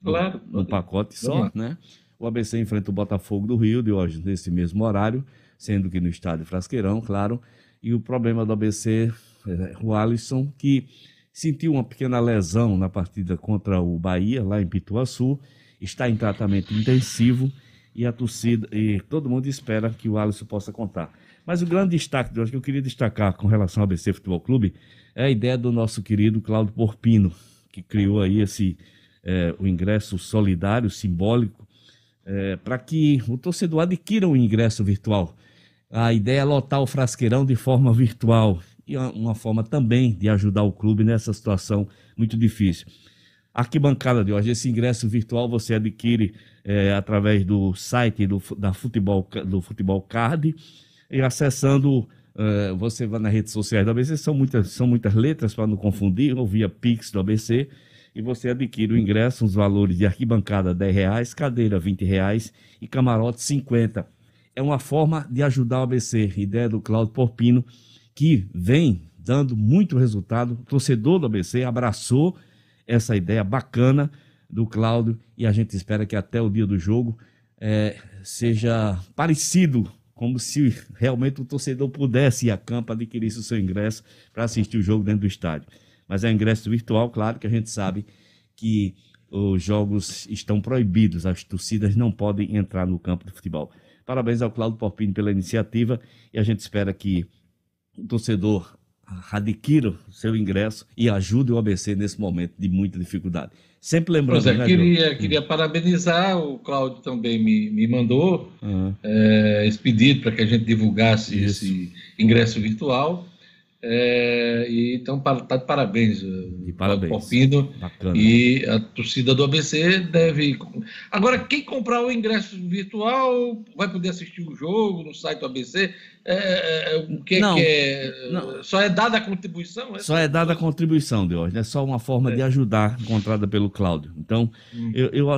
Claro. Um pacote só, né? O ABC enfrenta o Botafogo do Rio de hoje, nesse mesmo horário, sendo que no estádio Frasqueirão, claro. E o problema do ABC, é, o Alisson, que sentiu uma pequena lesão na partida contra o Bahia, lá em Pituaçu, está em tratamento intensivo e a torcida e todo mundo espera que o Alisson possa contar. Mas o grande destaque de hoje que eu queria destacar com relação ao ABC Futebol Clube é a ideia do nosso querido Cláudio Porpino, que criou aí esse é, o ingresso solidário, simbólico, é, para que o torcedor adquira um ingresso virtual. A ideia é lotar o frasqueirão de forma virtual e uma forma também de ajudar o clube nessa situação muito difícil. Arquibancada de hoje, esse ingresso virtual você adquire é, através do site do, da futebol, do Futebol Card e acessando, é, você vai nas redes sociais do ABC, são muitas, são muitas letras para não confundir, ou via Pix do ABC, e você adquire o ingresso, os valores de arquibancada R$ reais, cadeira R$ reais e camarote 50. É uma forma de ajudar o ABC, ideia do Cláudio Porpino, que vem dando muito resultado. O torcedor do ABC abraçou essa ideia bacana do Cláudio e a gente espera que até o dia do jogo é, seja parecido, como se realmente o torcedor pudesse ir a campo, adquirisse o seu ingresso para assistir o jogo dentro do estádio. Mas é ingresso virtual, claro que a gente sabe que os jogos estão proibidos, as torcidas não podem entrar no campo de futebol. Parabéns ao Cláudio Porpini pela iniciativa e a gente espera que o torcedor adquira o seu ingresso e ajude o ABC nesse momento de muita dificuldade. Sempre lembrando. Pois é, né, queria, queria parabenizar, o Cláudio também me, me mandou uhum. é, esse pedido para que a gente divulgasse Isso. esse ingresso virtual. É, e, então, está de parabéns, de parabéns. Popino. Bacana. E a torcida do ABC deve. Agora, quem comprar o ingresso virtual vai poder assistir o jogo no site do ABC. É, é, é, o que, não, que é. Não. Só é dada a contribuição? Só é dada a contribuição de hoje, é só uma forma de é. ajudar encontrada pelo Cláudio. Então, hum. eu, eu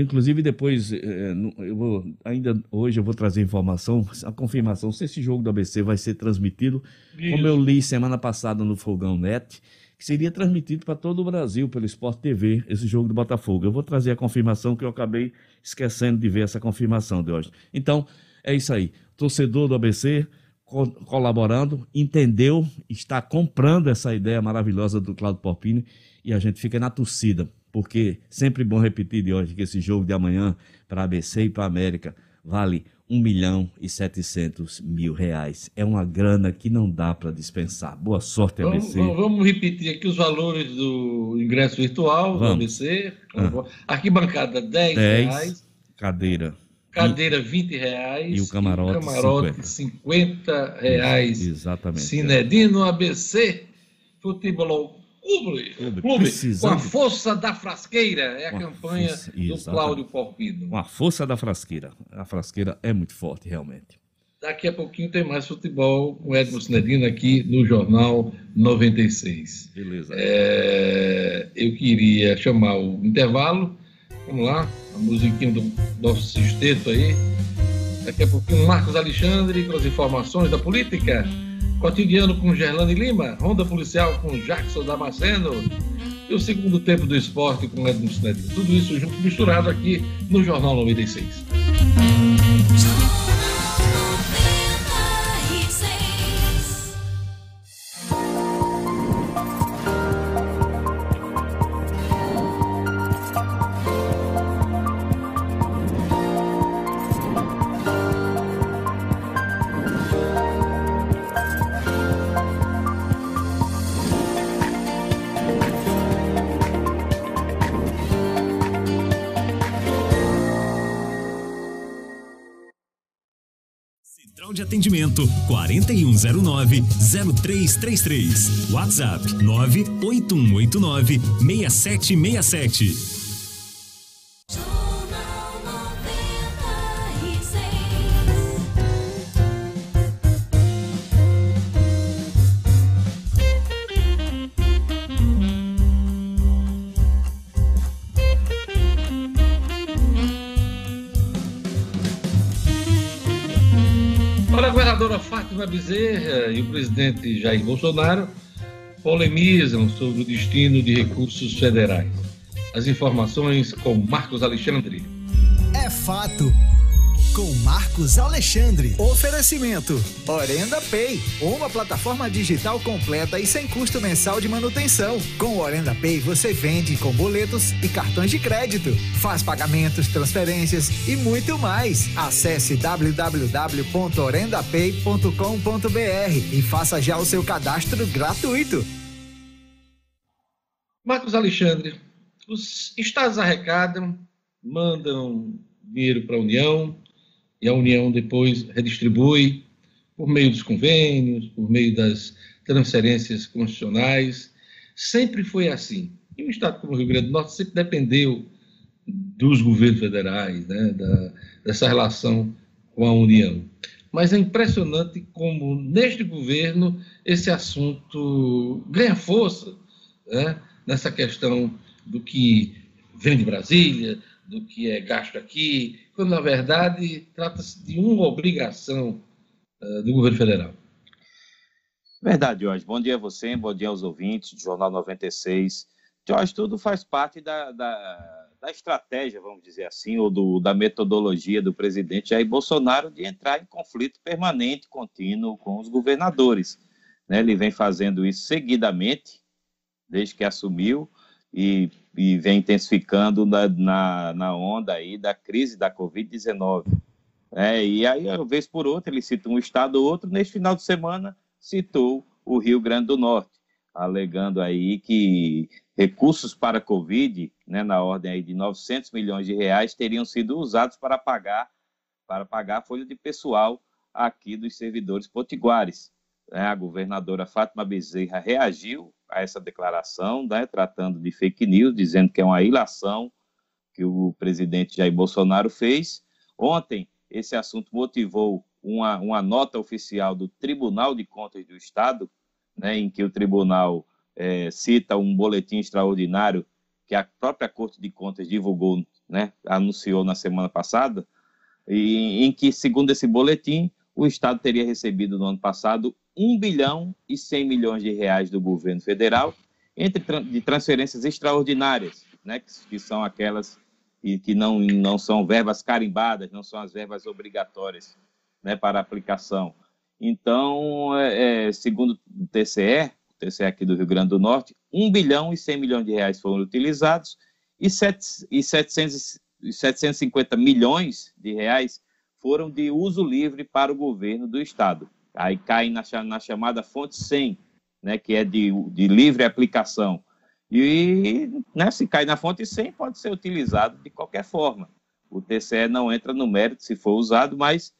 Inclusive, depois, eh, eu vou, ainda hoje eu vou trazer informação, a confirmação se esse jogo do ABC vai ser transmitido, Isso. como eu li semana passada no Fogão Net, que seria transmitido para todo o Brasil pelo Sport TV, esse jogo do Botafogo. Eu vou trazer a confirmação que eu acabei esquecendo de ver essa confirmação de hoje. Então, é isso aí. Torcedor do ABC co colaborando, entendeu, está comprando essa ideia maravilhosa do Claudio Porpini e a gente fica na torcida porque sempre bom repetir de hoje que esse jogo de amanhã para ABC e para América vale 1 milhão e 700 mil reais. É uma grana que não dá para dispensar. Boa sorte, ABC. Vamos, vamos, repetir aqui os valores do ingresso virtual vamos. do ABC. Ah. Arquibancada 10, 10 reais. Cadeira. Cadeira 20 reais. E o camarote, e o camarote 50. 50 reais. Exatamente. Cinedino ABC Futebol Clube, clube com a força da frasqueira, é a campanha força, do Cláudio Porpino. Com a força da frasqueira. A frasqueira é muito forte, realmente. Daqui a pouquinho tem mais futebol com Edmo Sinedino aqui no Jornal 96. Beleza. É, eu queria chamar o intervalo. Vamos lá, a musiquinha do nosso sexteto aí. Daqui a pouquinho, Marcos Alexandre com as informações da política. Cotidiano com Gerlane Lima, Ronda Policial com Jackson Damasceno e o segundo tempo do esporte com Edmundo Sinedino. Tudo isso junto, misturado aqui no Jornal 96. Atendimento 4109 0333. WhatsApp 98189 6767. Bezerra e o presidente Jair Bolsonaro polemizam sobre o destino de recursos federais. As informações com Marcos Alexandre. É fato com Marcos Alexandre. Oferecimento: Orenda Pay, uma plataforma digital completa e sem custo mensal de manutenção. Com Orenda Pay você vende com boletos e cartões de crédito, faz pagamentos, transferências e muito mais. Acesse www.orendapay.com.br e faça já o seu cadastro gratuito. Marcos Alexandre, os estados arrecadam, mandam dinheiro para a União, e a União depois redistribui por meio dos convênios, por meio das transferências constitucionais. Sempre foi assim. E um Estado como o Rio Grande do Norte sempre dependeu dos governos federais, né, da, dessa relação com a União. Mas é impressionante como, neste governo, esse assunto ganha força né, nessa questão do que vem de Brasília, do que é gasto aqui, quando na verdade trata-se de uma obrigação uh, do governo federal. Verdade, Jorge. Bom dia a você, bom dia aos ouvintes do Jornal 96. Jorge, tudo faz parte da, da, da estratégia, vamos dizer assim, ou do, da metodologia do presidente Jair Bolsonaro de entrar em conflito permanente, contínuo com os governadores. Né? Ele vem fazendo isso seguidamente, desde que assumiu, e e vem intensificando na, na, na onda aí da crise da Covid-19. É, e aí, uma vez por outra, ele cita um estado ou outro, neste final de semana citou o Rio Grande do Norte, alegando aí que recursos para a Covid, né, na ordem aí de 900 milhões de reais, teriam sido usados para pagar, para pagar a folha de pessoal aqui dos servidores potiguares. É, a governadora Fátima Bezerra reagiu a essa declaração, né, tratando de fake news, dizendo que é uma ilação que o presidente Jair Bolsonaro fez. Ontem, esse assunto motivou uma, uma nota oficial do Tribunal de Contas do Estado, né, em que o tribunal é, cita um boletim extraordinário que a própria Corte de Contas divulgou, né, anunciou na semana passada, e, em que, segundo esse boletim, o Estado teria recebido no ano passado 1 bilhão e 100 milhões de reais do governo federal entre de transferências extraordinárias, né, que, que são aquelas que, que não, não são verbas carimbadas, não são as verbas obrigatórias né, para aplicação. Então, é, é, segundo o TCE, o TCE aqui do Rio Grande do Norte, 1 bilhão e 100 milhões de reais foram utilizados e, 7, e 700, 750 milhões de reais foram de uso livre para o governo do Estado. Aí cai na, na chamada fonte 100, né, que é de, de livre aplicação. E né, se cai na fonte 100, pode ser utilizado de qualquer forma. O TCE não entra no mérito se for usado, mas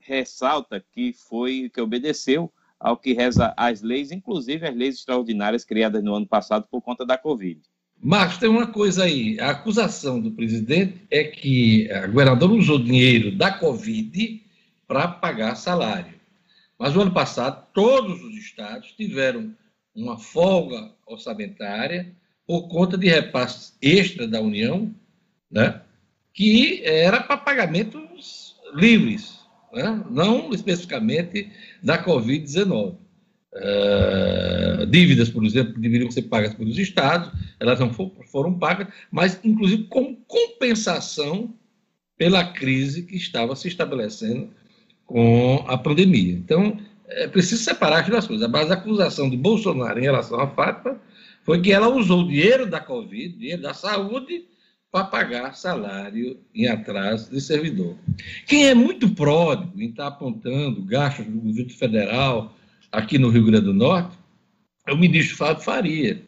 ressalta que foi que obedeceu ao que reza as leis, inclusive as leis extraordinárias criadas no ano passado por conta da Covid. Marcos, tem uma coisa aí. A acusação do presidente é que a governadora usou dinheiro da Covid para pagar salário. Mas no ano passado, todos os estados tiveram uma folga orçamentária por conta de repasses extra da União, né, que era para pagamentos livres, né, não especificamente da Covid-19. Uh, dívidas, por exemplo, deveriam ser pagas pelos estados, elas não foram pagas, mas inclusive com compensação pela crise que estava se estabelecendo com a pandemia. Então, é preciso separar as duas coisas. A acusação de Bolsonaro em relação à Fátima foi que ela usou o dinheiro da Covid, dinheiro da saúde, para pagar salário em atraso de servidor. Quem é muito pródigo em estar apontando gastos do governo federal aqui no Rio Grande do Norte é o ministro Fábio Faria.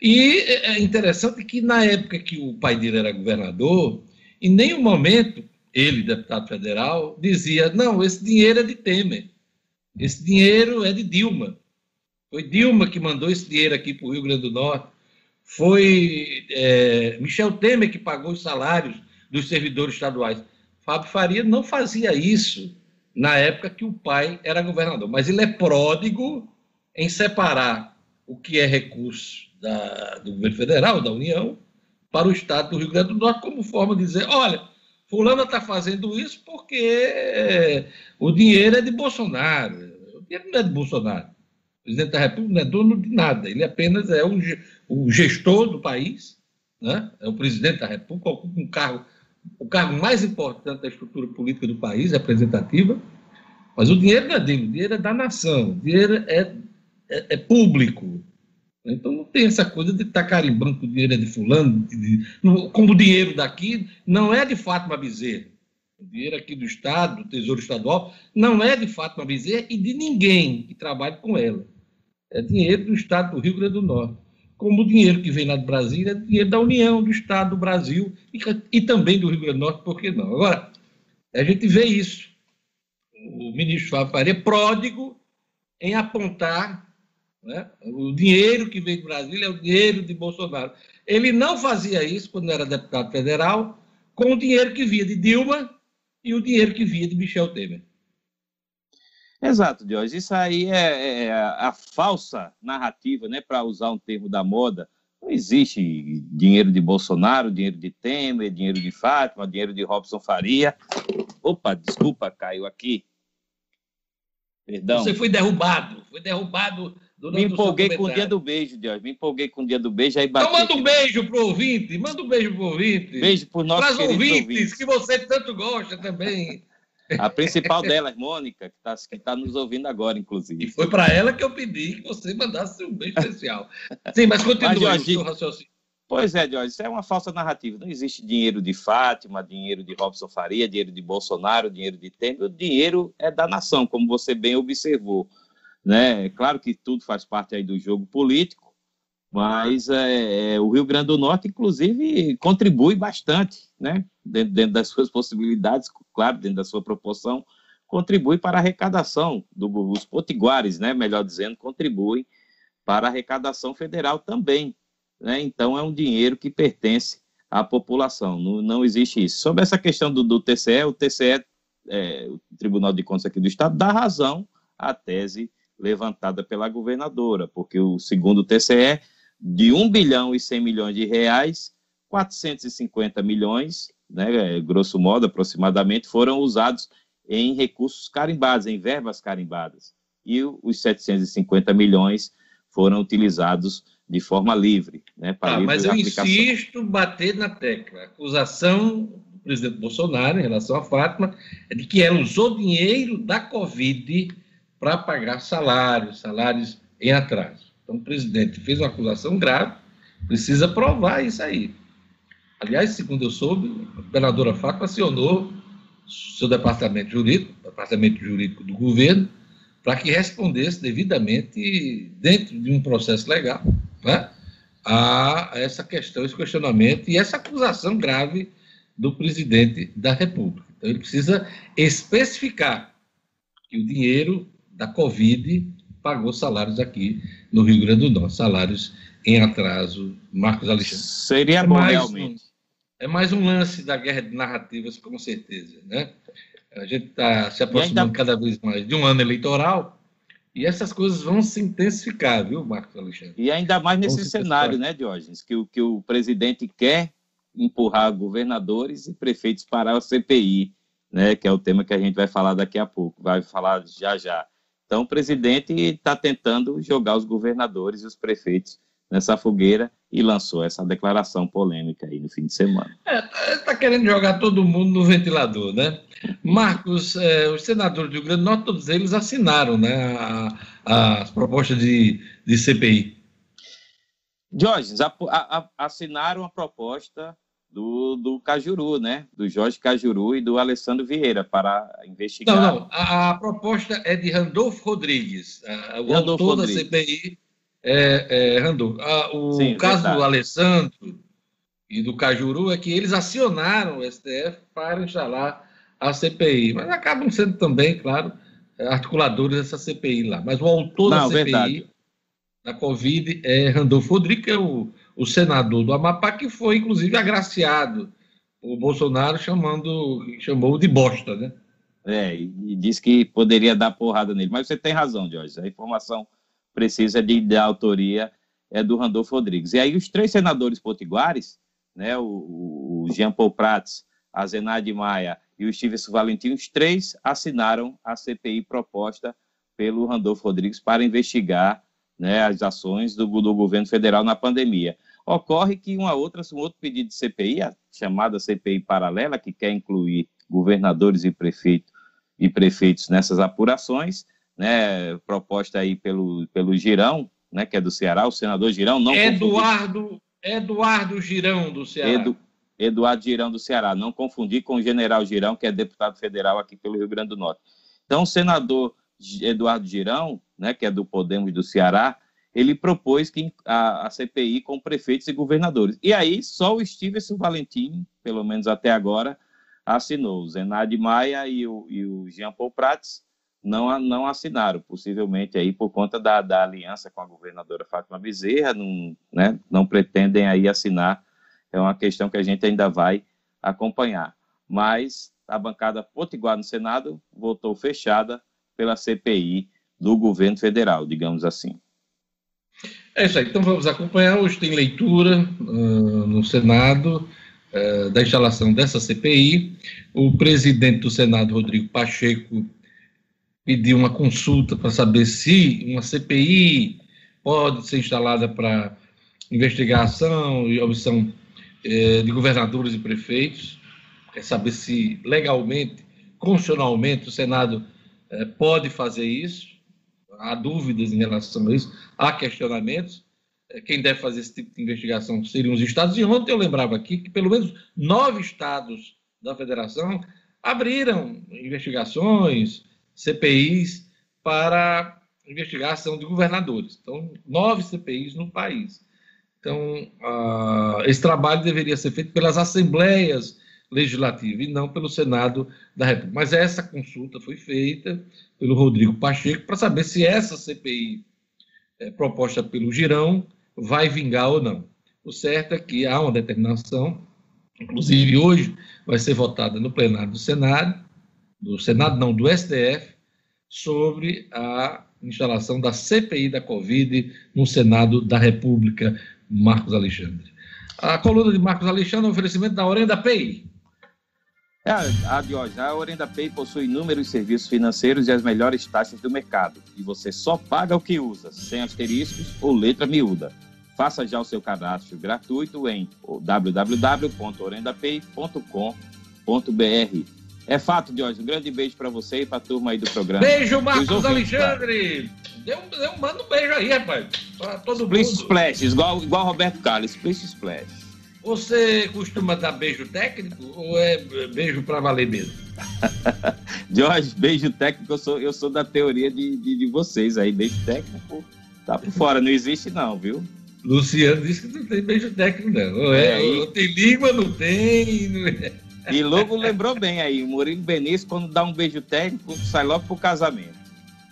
E é interessante que, na época que o pai dele era governador, em nenhum momento ele, deputado federal, dizia: não, esse dinheiro é de Temer, esse dinheiro é de Dilma. Foi Dilma que mandou esse dinheiro aqui para o Rio Grande do Norte. Foi é, Michel Temer que pagou os salários dos servidores estaduais. Fábio Faria não fazia isso na época que o pai era governador, mas ele é pródigo em separar o que é recurso da, do governo federal, da União, para o estado do Rio Grande do Norte, como forma de dizer: olha, Fulano está fazendo isso porque o dinheiro é de Bolsonaro. O dinheiro não é de Bolsonaro. O presidente da República não é dono de nada. Ele apenas é o, o gestor do país, né? é o presidente da República, ocupa um cargo, o cargo mais importante da estrutura política do país, representativa. Mas o dinheiro não é dele, o dinheiro é da nação, o dinheiro é, é, é público. Então não tem essa coisa de estar carimbando que o dinheiro é de fulano, de, como o dinheiro daqui não é de Fátima Bezerra. O dinheiro aqui do Estado, do Tesouro Estadual, não é de Fátima Bezerra e de ninguém que trabalhe com ela. É dinheiro do Estado do Rio Grande do Norte. Como o dinheiro que vem lá de Brasília é dinheiro da União, do Estado do Brasil e, e também do Rio Grande do Norte, por que não? Agora, a gente vê isso o ministro Fábio Faria pródigo em apontar né, o dinheiro que veio do Brasil é o dinheiro de Bolsonaro. Ele não fazia isso quando era deputado federal com o dinheiro que via de Dilma e o dinheiro que via de Michel Temer. Exato, Jorge. Isso aí é, é a falsa narrativa, né, para usar um termo da moda. Não existe dinheiro de Bolsonaro, dinheiro de Temer, dinheiro de Fátima, dinheiro de Robson Faria. Opa, desculpa, caiu aqui. Perdão. Você foi derrubado, foi derrubado Me empolguei com o dia do beijo, Deus. Me empolguei com o dia do beijo, aí bati. Então manda um beijo pro ouvinte, manda um beijo pro ouvinte. Beijo pro nosso Para ouvintes, ouvintes, que você tanto gosta também. A principal delas, Mônica, que está que tá nos ouvindo agora, inclusive. E foi para ela que eu pedi que você mandasse um beijo especial. Sim, mas continue mas, o seu raciocínio. Pois é, Jorge, isso é uma falsa narrativa. Não existe dinheiro de Fátima, dinheiro de Robson Faria, dinheiro de Bolsonaro, dinheiro de Temer. O dinheiro é da nação, como você bem observou. Né? Claro que tudo faz parte aí do jogo político, mas é, é, o Rio Grande do Norte, inclusive, contribui bastante, né? dentro, dentro das suas possibilidades, claro, dentro da sua proporção, contribui para a arrecadação dos potiguares, né? melhor dizendo, contribui para a arrecadação federal também né? então é um dinheiro que pertence à população, não, não existe isso. Sobre essa questão do, do TCE, o TCE, é, o Tribunal de Contas aqui do Estado, dá razão à tese levantada pela governadora, porque o segundo TCE, de 1 bilhão e 100 milhões de reais, 450 milhões, né, grosso modo, aproximadamente, foram usados em recursos carimbados, em verbas carimbadas. E os 750 milhões foram utilizados de forma livre. Né, para ah, mas eu aplicação. insisto bater na tecla. A acusação do presidente Bolsonaro em relação à Fátima é de que ela usou dinheiro da Covid para pagar salários, salários em atraso. Então, o presidente fez uma acusação grave, precisa provar isso aí. Aliás, segundo eu soube, a governadora Fátima acionou seu departamento jurídico, departamento jurídico do governo, para que respondesse devidamente dentro de um processo legal né, a essa questão, esse questionamento e essa acusação grave do presidente da República. Então, ele precisa especificar que o dinheiro da Covid pagou salários aqui no Rio Grande do Norte, salários em atraso. Marcos Alexandre. Seria é bom, realmente. Um, é mais um lance da guerra de narrativas, com certeza. Né? A gente está se aproximando ainda... cada vez mais de um ano eleitoral e essas coisas vão se intensificar, viu, Marcos Alexandre? E ainda mais nesse cenário, né, Diógenes, que o, que o presidente quer empurrar governadores e prefeitos para a CPI, né, que é o tema que a gente vai falar daqui a pouco, vai falar já já. Então, o presidente está tentando jogar os governadores e os prefeitos nessa fogueira e lançou essa declaração polêmica aí no fim de semana. Está é, querendo jogar todo mundo no ventilador, né? Marcos, é, os senadores do Rio Grande do Norte, todos eles assinaram né, a, as propostas de, de CPI. Jorge, a, a, assinaram a proposta do, do Cajuru, né? Do Jorge Cajuru e do Alessandro Vieira para investigar. Não, não. A, a proposta é de Randolfo Rodrigues, o Randolfo autor Rodrigues. da CPI é, é, Randolfo. O Sim, caso verdade. do Alessandro e do Cajuru é que eles acionaram o STF para instalar a CPI, mas acabam sendo também, claro, articuladores dessa CPI lá. Mas o autor Não, da CPI verdade. da Covid é Randolfo Rodrigues, que é o, o senador do Amapá, que foi, inclusive, agraciado. O Bolsonaro chamando, chamou de bosta, né? É, e disse que poderia dar porrada nele. Mas você tem razão, Jorge. A informação precisa de, de autoria é do Randolfo Rodrigues. E aí os três senadores potiguares, né, o, o Jean Paul Prats, a Zenaide Maia e o Stevenson Valentim, os três assinaram a CPI proposta pelo Randolfo Rodrigues para investigar né, as ações do, do, governo federal na pandemia. Ocorre que uma outra, um outro pedido de CPI, a chamada CPI paralela, que quer incluir governadores e, prefeito, e prefeitos nessas apurações, né, proposta aí pelo, pelo Girão, né, que é do Ceará, o senador Girão, não Eduardo, Eduardo Girão do Ceará. Edu, Eduardo Girão do Ceará, não confundir com o general Girão, que é deputado federal aqui pelo Rio Grande do Norte. Então, o senador Eduardo Girão, né, que é do Podemos do Ceará, ele propôs que a, a CPI com prefeitos e governadores. E aí, só o Stevenson Valentim, pelo menos até agora, assinou. O Zenade Maia e o, e o Jean Paul Prats não, não assinaram, possivelmente aí por conta da, da aliança com a governadora Fátima Bezerra, não, né, não pretendem aí assinar é uma questão que a gente ainda vai acompanhar. Mas a bancada potiguar no Senado votou fechada pela CPI do governo federal, digamos assim. É isso aí. Então vamos acompanhar. Hoje tem leitura uh, no Senado uh, da instalação dessa CPI. O presidente do Senado, Rodrigo Pacheco, pediu uma consulta para saber se uma CPI pode ser instalada para investigação e obtenção é, de governadores e prefeitos, é saber se legalmente, constitucionalmente, o Senado pode fazer isso. Há dúvidas em relação a isso, há questionamentos. É, quem deve fazer esse tipo de investigação seriam os estados. E ontem eu lembrava aqui que pelo menos nove estados da federação abriram investigações, CPIs, para investigar a ação de governadores. Então, nove CPIs no país. Então, uh, esse trabalho deveria ser feito pelas assembleias legislativas e não pelo Senado da República. Mas essa consulta foi feita pelo Rodrigo Pacheco para saber se essa CPI é, proposta pelo Girão vai vingar ou não. O certo é que há uma determinação, inclusive hoje vai ser votada no plenário do Senado, do Senado não, do STF, sobre a instalação da CPI da Covid no Senado da República. Marcos Alexandre. A coluna de Marcos Alexandre é um oferecimento da Orenda Pay. É, a Diógenes, a Orenda Pay possui inúmeros serviços financeiros e as melhores taxas do mercado. E você só paga o que usa, sem asteriscos ou letra miúda. Faça já o seu cadastro gratuito em www.orendapay.com.br. É fato, Diógenes. Um grande beijo para você e para a turma aí do programa. Beijo, Marcos Alexandre! Deu, deu, manda um beijo aí, rapaz. Pra todo Splish mundo. Splash, igual, igual Roberto Carlos, Splish Splash. Você costuma dar beijo técnico ou é beijo para valer mesmo? Jorge, beijo técnico, eu sou, eu sou da teoria de, de, de, vocês aí. Beijo técnico tá por fora, não existe não, viu? Luciano disse que não tem beijo técnico, não. Ou é, é não tem língua, não tem. Não é. E logo lembrou bem aí, o Murilo Benício, quando dá um beijo técnico, sai logo pro casamento.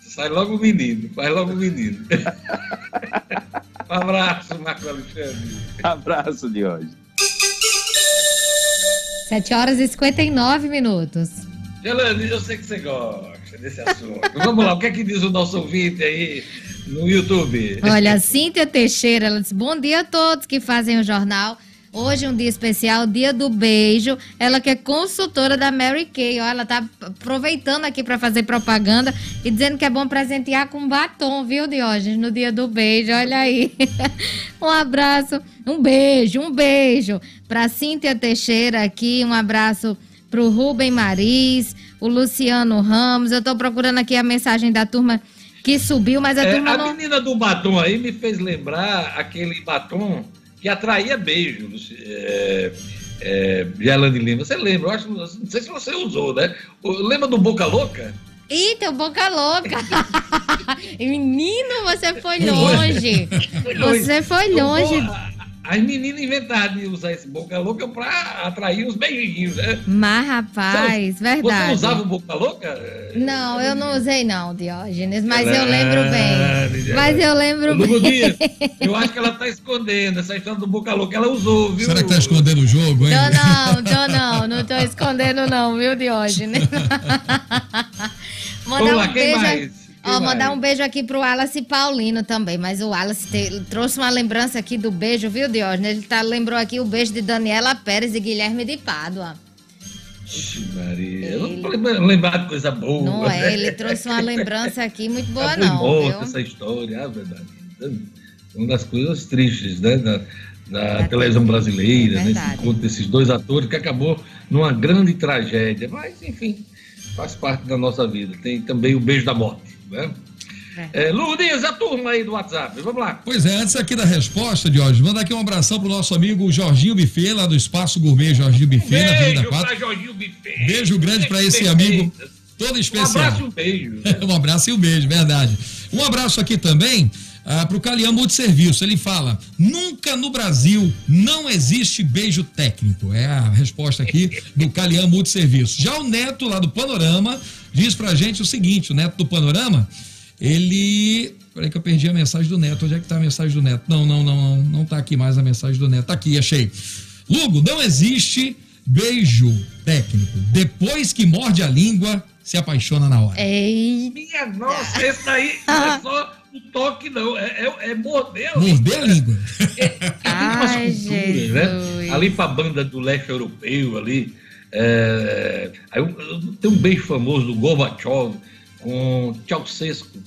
Sai logo o menino, faz logo o menino. um abraço, Marco Alexandre. Abraço de hoje. 7 horas e 59 minutos. Gelane, eu sei que você gosta desse assunto. Vamos lá, o que é que diz o nosso ouvinte aí no YouTube? Olha, Cíntia Teixeira, ela disse: Bom dia a todos que fazem o jornal. Hoje é um dia especial, dia do beijo. Ela que é consultora da Mary Kay. Ó, ela tá aproveitando aqui para fazer propaganda e dizendo que é bom presentear com batom, viu, Diógenes? No dia do beijo, olha aí. um abraço, um beijo, um beijo para Cíntia Teixeira aqui, um abraço pro Rubem Maris, o Luciano Ramos. Eu tô procurando aqui a mensagem da turma que subiu, mas a é, turma a não... menina do batom aí me fez lembrar aquele batom que atraía beijos. É, é, de Lima. Você lembra? Eu acho, não sei se você usou, né? Lembra do Boca Louca? Eita, boca louca! Menino, você foi longe! Você foi longe! As meninas inventaram de usar esse boca louca pra atrair os beijinhos, né? Mas, rapaz, você, verdade. Você usava o boca louca? Não, eu não usei não, Diógenes, mas eu lembro bem. Mas eu lembro bem. Dias, eu acho que ela tá escondendo essa história do boca louca, ela usou, viu? Será que tá escondendo o jogo, hein? Tô não, tô não, não tô escondendo não, viu, Diógenes? Mandar Vamos lá, um beijo. Mais? Ó, mandar um beijo aqui pro Wallace Paulino também, mas o Wallace te, trouxe uma lembrança aqui do beijo, viu, Diógenes? Ele tá, lembrou aqui o beijo de Daniela Pérez e Guilherme de Pádua. Maria, ele... não vou lembrar de coisa boa. Não é, né? ele trouxe uma lembrança aqui muito boa, tá não. Morto essa história, ah, verdade. Uma das coisas tristes, né? Da, da televisão brasileira, é nesse encontro desses dois atores, que acabou numa grande tragédia. Mas, enfim, faz parte da nossa vida. Tem também o beijo da morte, né? É. É, Lourdes, a turma aí do WhatsApp, vamos lá. Pois é, antes aqui da resposta, de hoje, mandar aqui um abração pro nosso amigo Jorginho Buffet, lá do Espaço Gourmet Jorginho Buffet, um na Avenida 4. Jorginho Buffet. Beijo grande para esse amigo, todo especial. Um abraço e um beijo. Né? um abraço e um beijo, verdade. Um abraço aqui também ah, para o Calian Multisserviço. Ele fala: nunca no Brasil não existe beijo técnico. É a resposta aqui do Calian Multisserviço. Já o Neto, lá do Panorama, diz pra gente o seguinte: o Neto do Panorama, ele. Peraí que eu perdi a mensagem do Neto. Onde é que tá a mensagem do Neto? Não, não, não, não, não tá aqui mais a mensagem do Neto. Tá aqui, achei. Lugo, não existe beijo técnico. Depois que morde a língua, se apaixona na hora. Ei. Minha nossa, esse daí só o toque não, é, é, é morder a Morder a língua. É, é Ai, culturas, né? Ali para a banda do leste europeu, ali. É, tem um beijo famoso do Gorbachev com Ceausescu.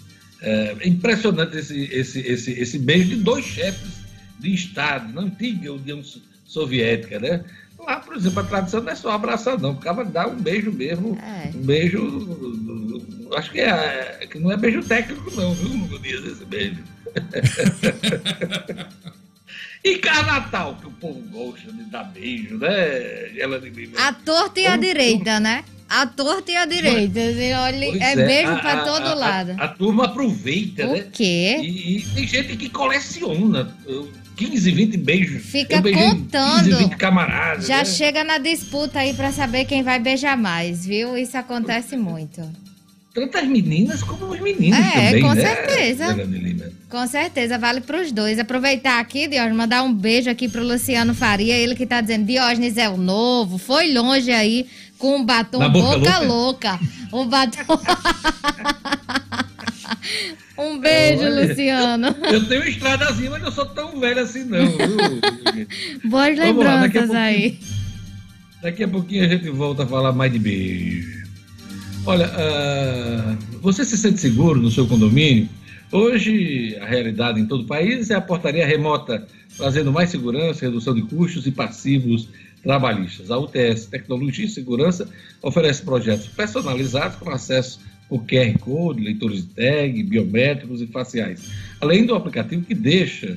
É, é impressionante esse, esse, esse, esse beijo de dois chefes de Estado, na antiga União Soviética, né? Lá, por exemplo, a tradição não é só abraçar, não. Ficava dar um beijo mesmo. É. Um beijo. Acho que, é, que não é beijo técnico, não, viu, no dia desse beijo. e Carnatal, que o povo gosta de dar beijo, né? Ela de A torta e a direita, né? A torta e a direita. Olha, é, é, beijo para todo a, lado. A, a, turma aproveita, o né? O quê? E, e, tem gente que coleciona. 15, 20 beijos. Fica contando. 15, 20 camaradas. Já né? chega na disputa aí para saber quem vai beijar mais, viu? Isso acontece muito. Tanto as meninas como os meninos é, também, com né? certeza. Com certeza, vale para os dois. Aproveitar aqui, Diógenes, mandar um beijo aqui pro Luciano Faria, ele que tá dizendo, Diógenes é o novo, foi longe aí com um batom boca, boca louca. louca. Um batom... Um beijo, Olha, Luciano. Eu tenho estradazinha, mas não sou tão velho assim, não? Boas lembranças lá, aí. Daqui a pouquinho a gente volta a falar mais de beijo. Olha, uh, você se sente seguro no seu condomínio? Hoje, a realidade em todo o país é a portaria remota, trazendo mais segurança, redução de custos e passivos trabalhistas. A UTS Tecnologia e Segurança oferece projetos personalizados com acesso o QR Code, leitores de tag, biométricos e faciais, além do aplicativo que deixa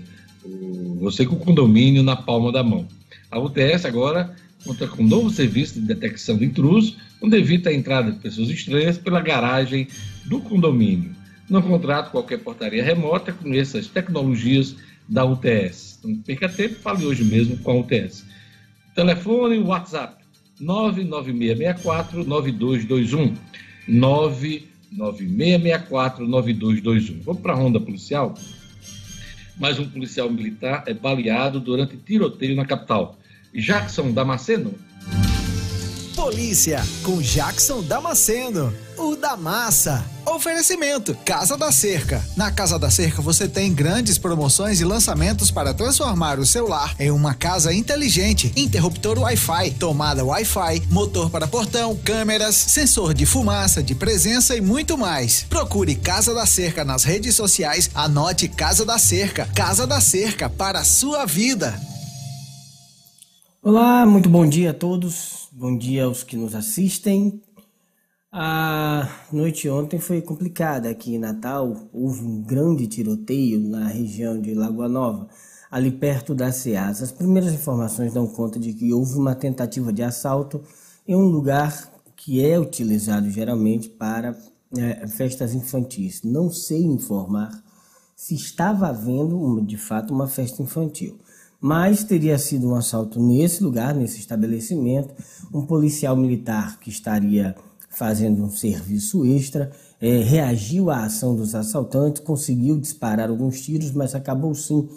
você com o condomínio na palma da mão. A UTS agora conta com um novo serviço de detecção de intrusos, onde evita a entrada de pessoas estranhas pela garagem do condomínio. Não contrato qualquer portaria remota com essas tecnologias da UTS. Não perca tempo, fale hoje mesmo com a UTS. Telefone WhatsApp 99664 9221. 996649221. Vamos para a ronda policial? Mais um policial militar é baleado durante tiroteio na capital. Jackson Damasceno Polícia, com Jackson Damasceno, o da massa. Oferecimento: Casa da Cerca. Na Casa da Cerca você tem grandes promoções e lançamentos para transformar o seu lar em uma casa inteligente. Interruptor Wi-Fi, tomada Wi-Fi, motor para portão, câmeras, sensor de fumaça, de presença e muito mais. Procure Casa da Cerca nas redes sociais. Anote Casa da Cerca. Casa da Cerca para a sua vida. Olá, muito bom dia a todos. Bom dia aos que nos assistem. A noite ontem foi complicada aqui em Natal. Houve um grande tiroteio na região de Lagoa Nova, ali perto da SEAS. As primeiras informações dão conta de que houve uma tentativa de assalto em um lugar que é utilizado geralmente para é, festas infantis. Não sei informar se estava havendo, de fato, uma festa infantil mas teria sido um assalto nesse lugar, nesse estabelecimento. Um policial militar que estaria fazendo um serviço extra é, reagiu à ação dos assaltantes, conseguiu disparar alguns tiros, mas acabou sim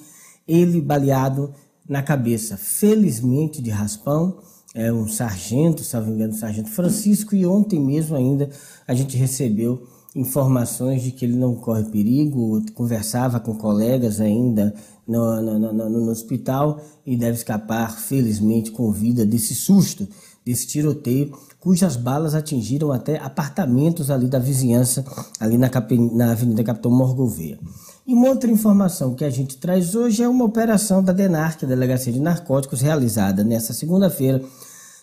ele baleado na cabeça. Felizmente de raspão, é um sargento, se não me engano, sargento Francisco, e ontem mesmo ainda a gente recebeu informações de que ele não corre perigo, conversava com colegas ainda no, no, no, no, hospital e deve escapar, felizmente, com vida desse susto desse tiroteio, cujas balas atingiram até apartamentos ali da vizinhança, ali na, na Avenida Capitão Morgoveia. E uma outra informação que a gente traz hoje é uma operação da DENARC, Delegacia de Narcóticos, realizada nesta segunda-feira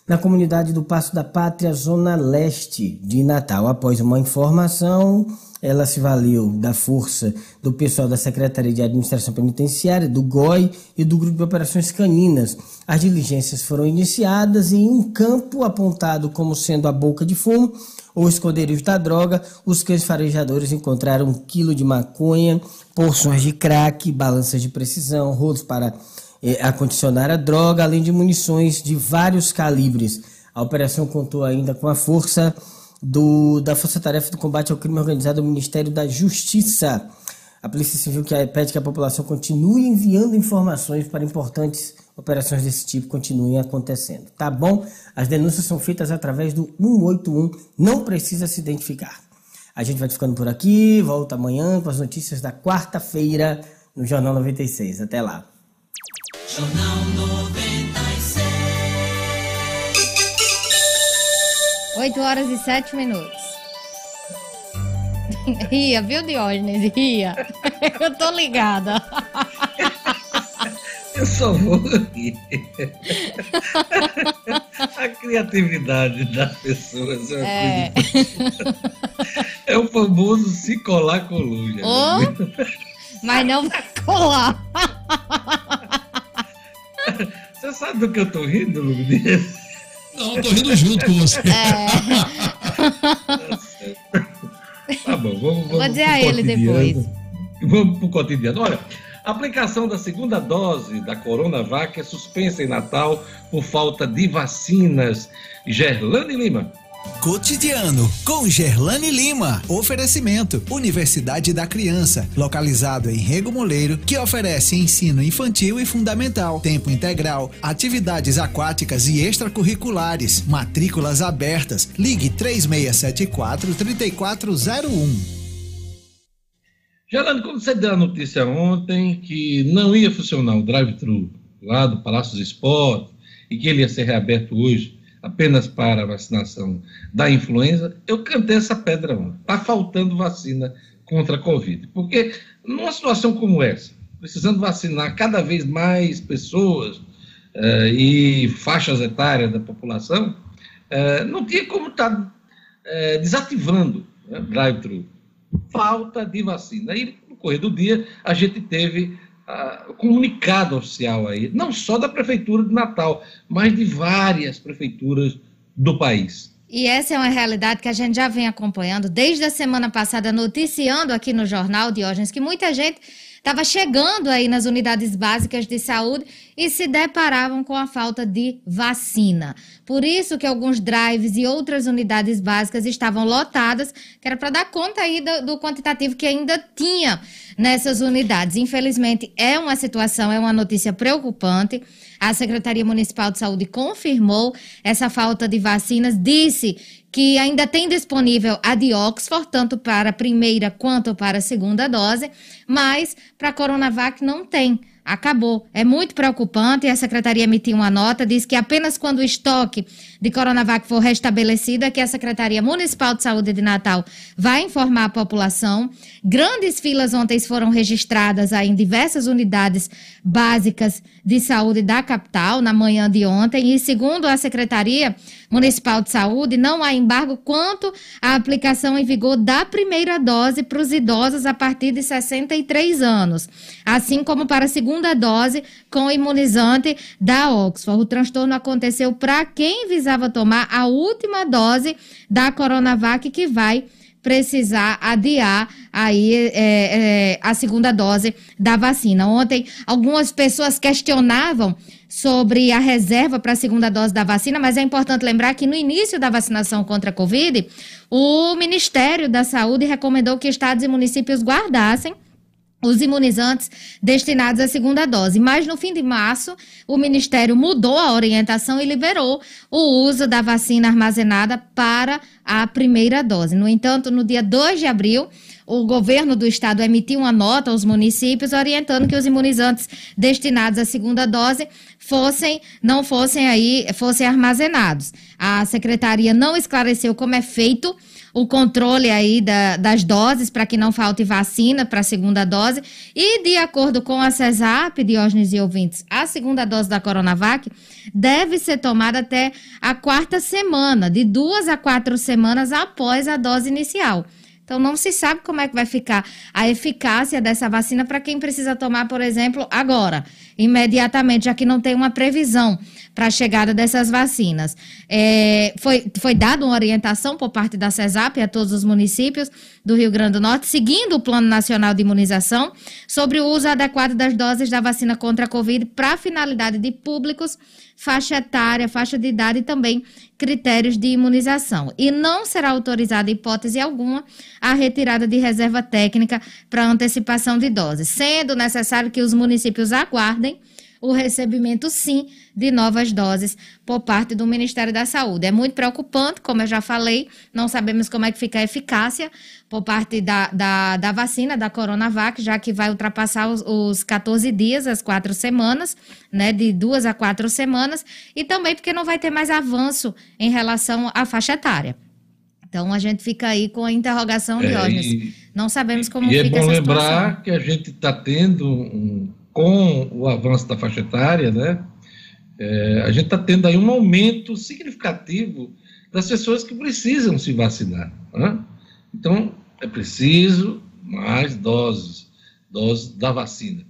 na comunidade do Passo da Pátria, Zona Leste de Natal. Após uma informação, ela se valeu da força do pessoal da Secretaria de Administração Penitenciária, do GOI e do Grupo de Operações Caninas. As diligências foram iniciadas em um campo apontado como sendo a boca de fumo, ou esconderijo da droga, os cães farejadores encontraram um quilo de maconha, porções de crack, balanças de precisão, rolos para eh, acondicionar a droga, além de munições de vários calibres. A operação contou ainda com a força do, da Força Tarefa do Combate ao Crime Organizado do Ministério da Justiça. A Polícia Civil que pede que a população continue enviando informações para importantes operações desse tipo continuem acontecendo. Tá bom? As denúncias são feitas através do 181, não precisa se identificar. A gente vai ficando por aqui, volta amanhã com as notícias da quarta-feira no Jornal 96. Até lá. Jornal 96. 8 horas e 7 minutos. Ria, viu, Diógenes? Ria. Eu tô ligada. Eu só vou rir. A criatividade das pessoas é, é. é o famoso se colar coluja. Oh, mas não vai colar. Você sabe do que eu tô rindo, Luiz? Não, tô rindo junto com você. É. tá bom, vamos, vamos Vou dizer a ele depois. Vamos pro cotidiano. Olha, a aplicação da segunda dose da Coronavac é suspensa em Natal por falta de vacinas. Gerlane Lima. Cotidiano com Gerlane Lima. Oferecimento: Universidade da Criança, localizado em Rego Moleiro, que oferece ensino infantil e fundamental, tempo integral, atividades aquáticas e extracurriculares, matrículas abertas. Ligue 3674 3401. Gerlane, como você deu a notícia ontem que não ia funcionar o drive-thru lá do Palácio dos Esportes e que ele ia ser reaberto hoje apenas para a vacinação da influenza, eu cantei essa pedra ontem. Está faltando vacina contra a Covid. Porque numa situação como essa, precisando vacinar cada vez mais pessoas eh, e faixas etárias da população, eh, não tinha como estar tá, eh, desativando né, drive-thru falta de vacina. E no correr do dia, a gente teve comunicado oficial aí, não só da Prefeitura de Natal, mas de várias prefeituras do país. E essa é uma realidade que a gente já vem acompanhando desde a semana passada, noticiando aqui no Jornal Diógenes, que muita gente estava chegando aí nas unidades básicas de saúde e se deparavam com a falta de vacina. Por isso que alguns drives e outras unidades básicas estavam lotadas, que era para dar conta aí do, do, quantitativo que ainda tinha nessas unidades. Infelizmente, é uma situação, é uma notícia preocupante. A Secretaria Municipal de Saúde confirmou essa falta de vacinas, disse que ainda tem disponível a de Oxford, tanto para a primeira quanto para a segunda dose, mas para a Coronavac não tem. Acabou. É muito preocupante. A secretaria emitiu uma nota, diz que apenas quando o estoque de Coronavac for restabelecido é que a Secretaria Municipal de Saúde de Natal vai informar a população. Grandes filas ontem foram registradas aí em diversas unidades básicas de saúde da capital na manhã de ontem. E segundo a Secretaria, Municipal de Saúde, não há embargo quanto à aplicação em vigor da primeira dose para os idosos a partir de 63 anos, assim como para a segunda dose com imunizante da Oxford. O transtorno aconteceu para quem visava tomar a última dose da Coronavac, que vai precisar adiar aí é, é, a segunda dose da vacina. Ontem, algumas pessoas questionavam sobre a reserva para a segunda dose da vacina, mas é importante lembrar que no início da vacinação contra a Covid, o Ministério da Saúde recomendou que estados e municípios guardassem os imunizantes destinados à segunda dose. Mas no fim de março, o Ministério mudou a orientação e liberou o uso da vacina armazenada para a primeira dose. No entanto, no dia 2 de abril, o governo do estado emitiu uma nota aos municípios orientando que os imunizantes destinados à segunda dose fossem não fossem aí fossem armazenados. A secretaria não esclareceu como é feito o controle aí da, das doses para que não falte vacina para a segunda dose. E de acordo com a CESAP, Diógenes e ouvintes, a segunda dose da Coronavac deve ser tomada até a quarta semana, de duas a quatro semanas após a dose inicial. Então, não se sabe como é que vai ficar a eficácia dessa vacina para quem precisa tomar, por exemplo, agora, imediatamente, já que não tem uma previsão para a chegada dessas vacinas. É, foi, foi dada uma orientação por parte da CESAP a todos os municípios do Rio Grande do Norte, seguindo o Plano Nacional de Imunização, sobre o uso adequado das doses da vacina contra a Covid para a finalidade de públicos faixa etária, faixa de idade e também critérios de imunização. E não será autorizada, hipótese alguma, a retirada de reserva técnica para antecipação de doses, sendo necessário que os municípios aguardem o recebimento, sim, de novas doses por parte do Ministério da Saúde. É muito preocupante, como eu já falei, não sabemos como é que fica a eficácia por parte da, da, da vacina, da Coronavac, já que vai ultrapassar os, os 14 dias, as quatro semanas, né, de duas a quatro semanas, e também porque não vai ter mais avanço em relação à faixa etária. Então a gente fica aí com a interrogação de é, Não sabemos como e é fica é bom lembrar que a gente está tendo um com o avanço da faixa etária, né, é, a gente está tendo aí um aumento significativo das pessoas que precisam se vacinar. Né? Então, é preciso mais doses, doses da vacina.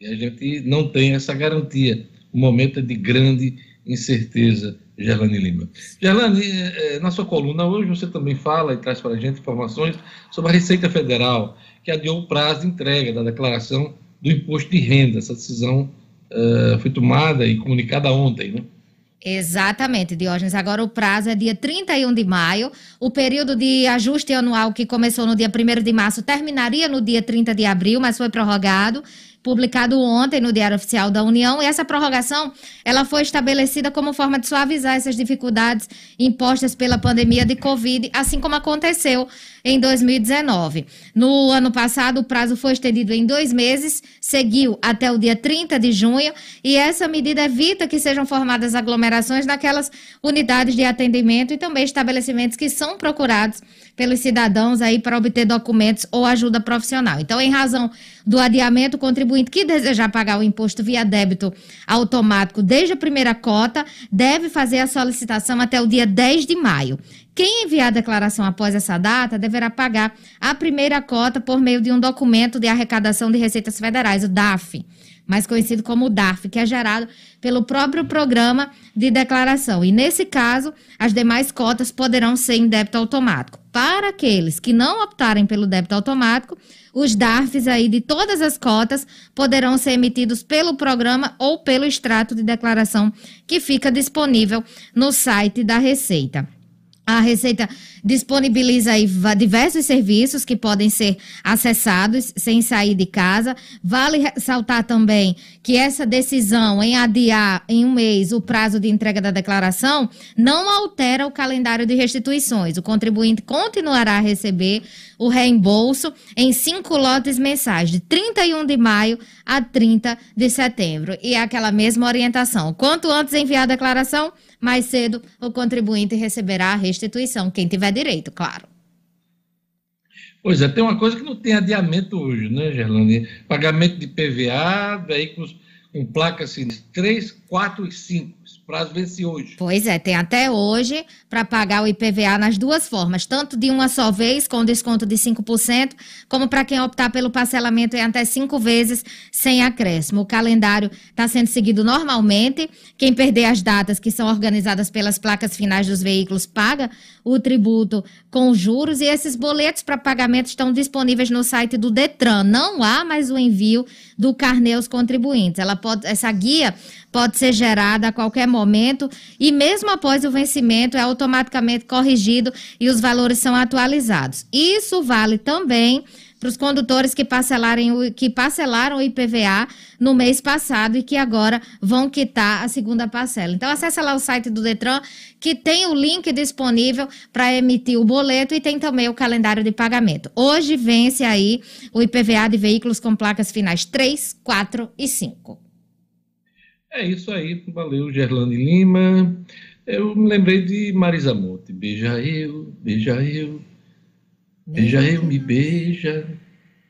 E a gente não tem essa garantia. O momento é de grande incerteza, Gerlane Lima. Gerlane, é, na sua coluna hoje você também fala e traz para a gente informações sobre a Receita Federal, que adiou o prazo de entrega da declaração do imposto de renda. Essa decisão uh, foi tomada e comunicada ontem, né? Exatamente, Diógenes. Agora o prazo é dia 31 de maio. O período de ajuste anual que começou no dia 1 de março terminaria no dia 30 de abril, mas foi prorrogado publicado ontem no Diário Oficial da União, e essa prorrogação ela foi estabelecida como forma de suavizar essas dificuldades impostas pela pandemia de Covid, assim como aconteceu em 2019. No ano passado, o prazo foi estendido em dois meses, seguiu até o dia 30 de junho, e essa medida evita que sejam formadas aglomerações naquelas unidades de atendimento e também estabelecimentos que são procurados pelos cidadãos aí para obter documentos ou ajuda profissional. Então, em razão do adiamento, o contribuinte que desejar pagar o imposto via débito automático desde a primeira cota deve fazer a solicitação até o dia 10 de maio. Quem enviar a declaração após essa data deverá pagar a primeira cota por meio de um documento de arrecadação de receitas federais, o DAF mais conhecido como DARF, que é gerado pelo próprio programa de declaração. E nesse caso, as demais cotas poderão ser em débito automático. Para aqueles que não optarem pelo débito automático, os DARFs aí de todas as cotas poderão ser emitidos pelo programa ou pelo extrato de declaração que fica disponível no site da Receita. A Receita disponibiliza diversos serviços que podem ser acessados sem sair de casa. Vale ressaltar também que essa decisão em adiar em um mês o prazo de entrega da declaração não altera o calendário de restituições. O contribuinte continuará a receber o reembolso em cinco lotes mensais, de 31 de maio a 30 de setembro. E é aquela mesma orientação. Quanto antes enviar a declaração, mais cedo o contribuinte receberá a restituição, quem tiver direito, claro. Pois é, tem uma coisa que não tem adiamento hoje, né, Gerlane? Pagamento de PVA, veículos com placas assim, 3, 4 e 5 prazo vence hoje. Pois é, tem até hoje para pagar o IPVA nas duas formas, tanto de uma só vez, com desconto de 5%, como para quem optar pelo parcelamento em até cinco vezes sem acréscimo. O calendário está sendo seguido normalmente. Quem perder as datas que são organizadas pelas placas finais dos veículos paga o tributo com juros e esses boletos para pagamento estão disponíveis no site do Detran. Não há mais o envio do carnê aos contribuintes. Ela pode, essa guia pode ser gerada a qualquer momento e mesmo após o vencimento é automaticamente corrigido e os valores são atualizados. Isso vale também para os condutores que, parcelarem o, que parcelaram o IPVA no mês passado e que agora vão quitar a segunda parcela. Então, acesse lá o site do Detran, que tem o link disponível para emitir o boleto e tem também o calendário de pagamento. Hoje vence aí o IPVA de veículos com placas finais 3, 4 e 5. É isso aí, valeu, Gerlane Lima. Eu me lembrei de Marisa Monte. Beija eu, beija eu, beija eu, me beija.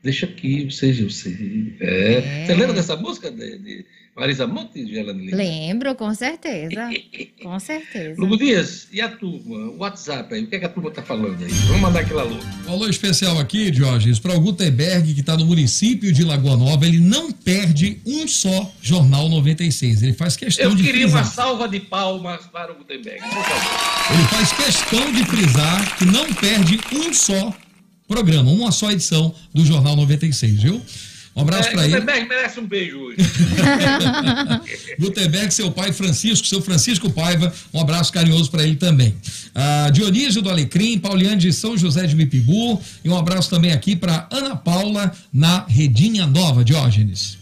Deixa aqui, seja eu sei. É. é. Você lembra dessa música de, de Marisa Monte, Gelane Lima? Lembro, com certeza. com certeza. Lugo Dias, e a turma? O WhatsApp aí, o que, é que a turma está falando aí? Vamos mandar aquele alô. Um alô especial aqui, Jorge, para o Gutenberg, que está no município de Lagoa Nova. Ele não perde um só Jornal 96. Ele faz questão Eu de frisar. Eu queria uma salva de palmas para o Gutenberg, por favor. Ele faz questão de frisar que não perde um só programa, uma só edição do Jornal 96, viu? Um abraço é, para ele. Gutenberg merece um beijo hoje. Gutenberg, seu pai Francisco, seu Francisco Paiva, um abraço carinhoso para ele também. Ah, Dionísio do Alecrim, Pauliane de São José de Mipibu, e um abraço também aqui para Ana Paula na Redinha Nova, Diógenes.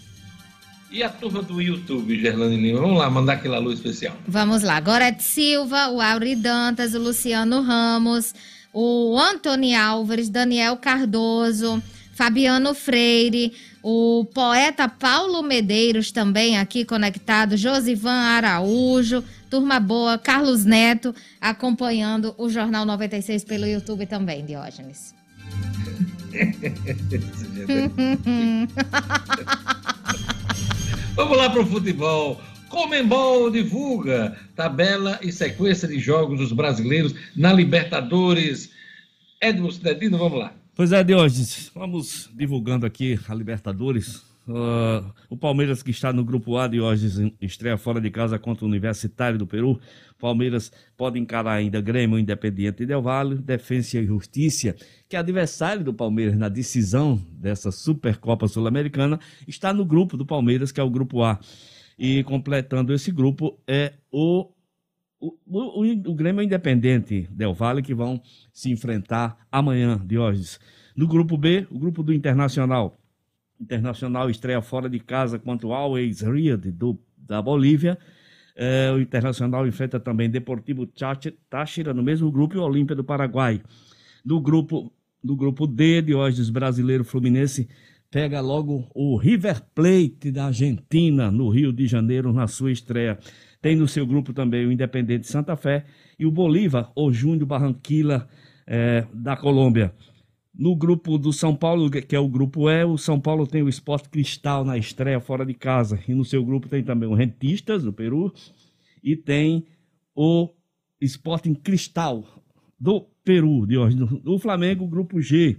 E a turma do YouTube, Gerlane Lima? Vamos lá, mandar aquele alô especial. Vamos lá. Gorete Silva, o Auri Dantas, o Luciano Ramos, o Antônio Álvares, Daniel Cardoso, Fabiano Freire, o poeta Paulo Medeiros também aqui conectado, Josivan Araújo, turma boa, Carlos Neto acompanhando o Jornal 96 pelo YouTube também, Diógenes. Vamos lá para o futebol. Comembol divulga tabela e sequência de jogos dos brasileiros na Libertadores. Edmo Cidadino, vamos lá. Pois é, Diógenes, vamos divulgando aqui a Libertadores. Uh, o Palmeiras que está no grupo A, Diógenes, estreia fora de casa contra o Universitário do Peru. Palmeiras pode encarar ainda Grêmio, Independiente Del Valle, Defensa e Justiça, que é adversário do Palmeiras na decisão dessa Supercopa Sul-Americana, está no grupo do Palmeiras, que é o grupo A. E completando esse grupo é o o, o, o Grêmio é Independente Del Valle que vão se enfrentar amanhã, Diógenes. No grupo B, o grupo do Internacional. Internacional estreia fora de casa contra o Always Red do, da Bolívia. É, o Internacional enfrenta também Deportivo Táchira no mesmo grupo e o Olímpia do Paraguai. No grupo, no grupo D, Diógenes Brasileiro Fluminense pega logo o River Plate da Argentina no Rio de Janeiro na sua estreia. Tem no seu grupo também o Independente Santa Fé e o Bolívar, o Júnior Barranquilla é, da Colômbia. No grupo do São Paulo, que é o grupo E, o São Paulo tem o Esporte Cristal na estreia fora de casa. E no seu grupo tem também o Rentistas, do Peru, e tem o Sporting Cristal, do Peru, de hoje. No Flamengo, grupo G.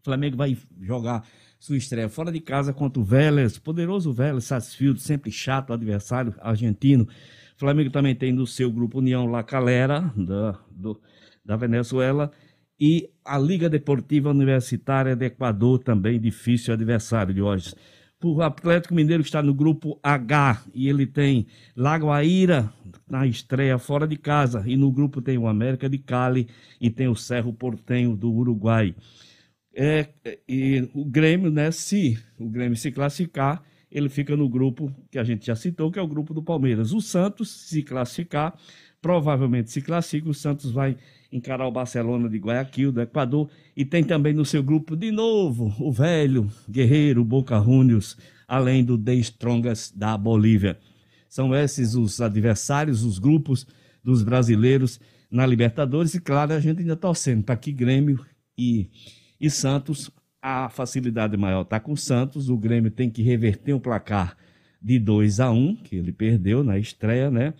O Flamengo vai jogar sua estreia fora de casa contra o Vélez, poderoso Vélez, Sarsfield, sempre chato, adversário argentino. O Flamengo também tem no seu grupo União La Calera, da, do, da Venezuela, e a Liga Deportiva Universitária do Equador, também difícil adversário de hoje. O Atlético Mineiro está no grupo H e ele tem Lagoaíra na estreia fora de casa. E no grupo tem o América de Cali e tem o Cerro Portenho do Uruguai. É, e o Grêmio, né, se o Grêmio se classificar, ele fica no grupo que a gente já citou, que é o grupo do Palmeiras. O Santos, se classificar, provavelmente se classifica, o Santos vai encarar o Barcelona de Guayaquil, do Equador, e tem também no seu grupo, de novo, o velho guerreiro Boca Juniors, além do The Strongas da Bolívia. São esses os adversários, os grupos dos brasileiros na Libertadores, e claro, a gente ainda torcendo para que Grêmio e e Santos, a facilidade maior está com o Santos. O Grêmio tem que reverter o placar de 2 a 1 que ele perdeu na estreia, né?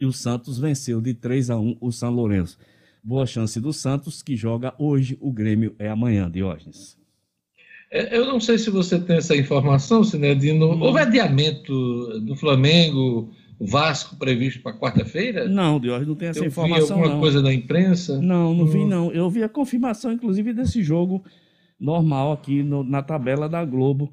E o Santos venceu de 3 a 1 o São Lourenço. Boa chance do Santos, que joga hoje, o Grêmio é amanhã, Diógenes. É, eu não sei se você tem essa informação, Sinedino. Hum. Houve adiamento do Flamengo, Vasco previsto para quarta-feira? Não, Diógenes, não tem essa eu informação. Vi alguma não. coisa na imprensa? Não, não hum. vi não. Eu vi a confirmação, inclusive, desse jogo normal aqui no, na tabela da Globo,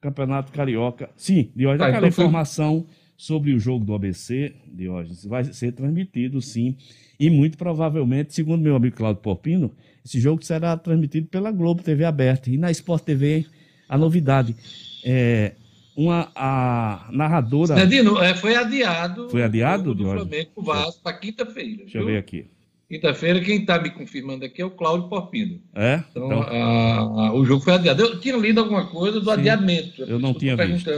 Campeonato Carioca. Sim, Diógenes, ah, aquela então informação foi... sobre o jogo do ABC, Diógenes, vai ser transmitido, sim. E muito provavelmente, segundo meu amigo Claudio Porpino, Esse jogo será transmitido pela Globo TV aberta. E na Sport TV, a novidade. É, uma, a narradora. Cidadino, é, foi adiado. Foi adiado, do Flamengo Vasco para quinta-feira. Deixa viu? eu ver aqui. Quinta-feira, quem está me confirmando aqui é o Cláudio Porpino. É? Então, então... A, a, o jogo foi adiado. Eu tinha lido alguma coisa do Sim, adiamento. Eu não tinha visto.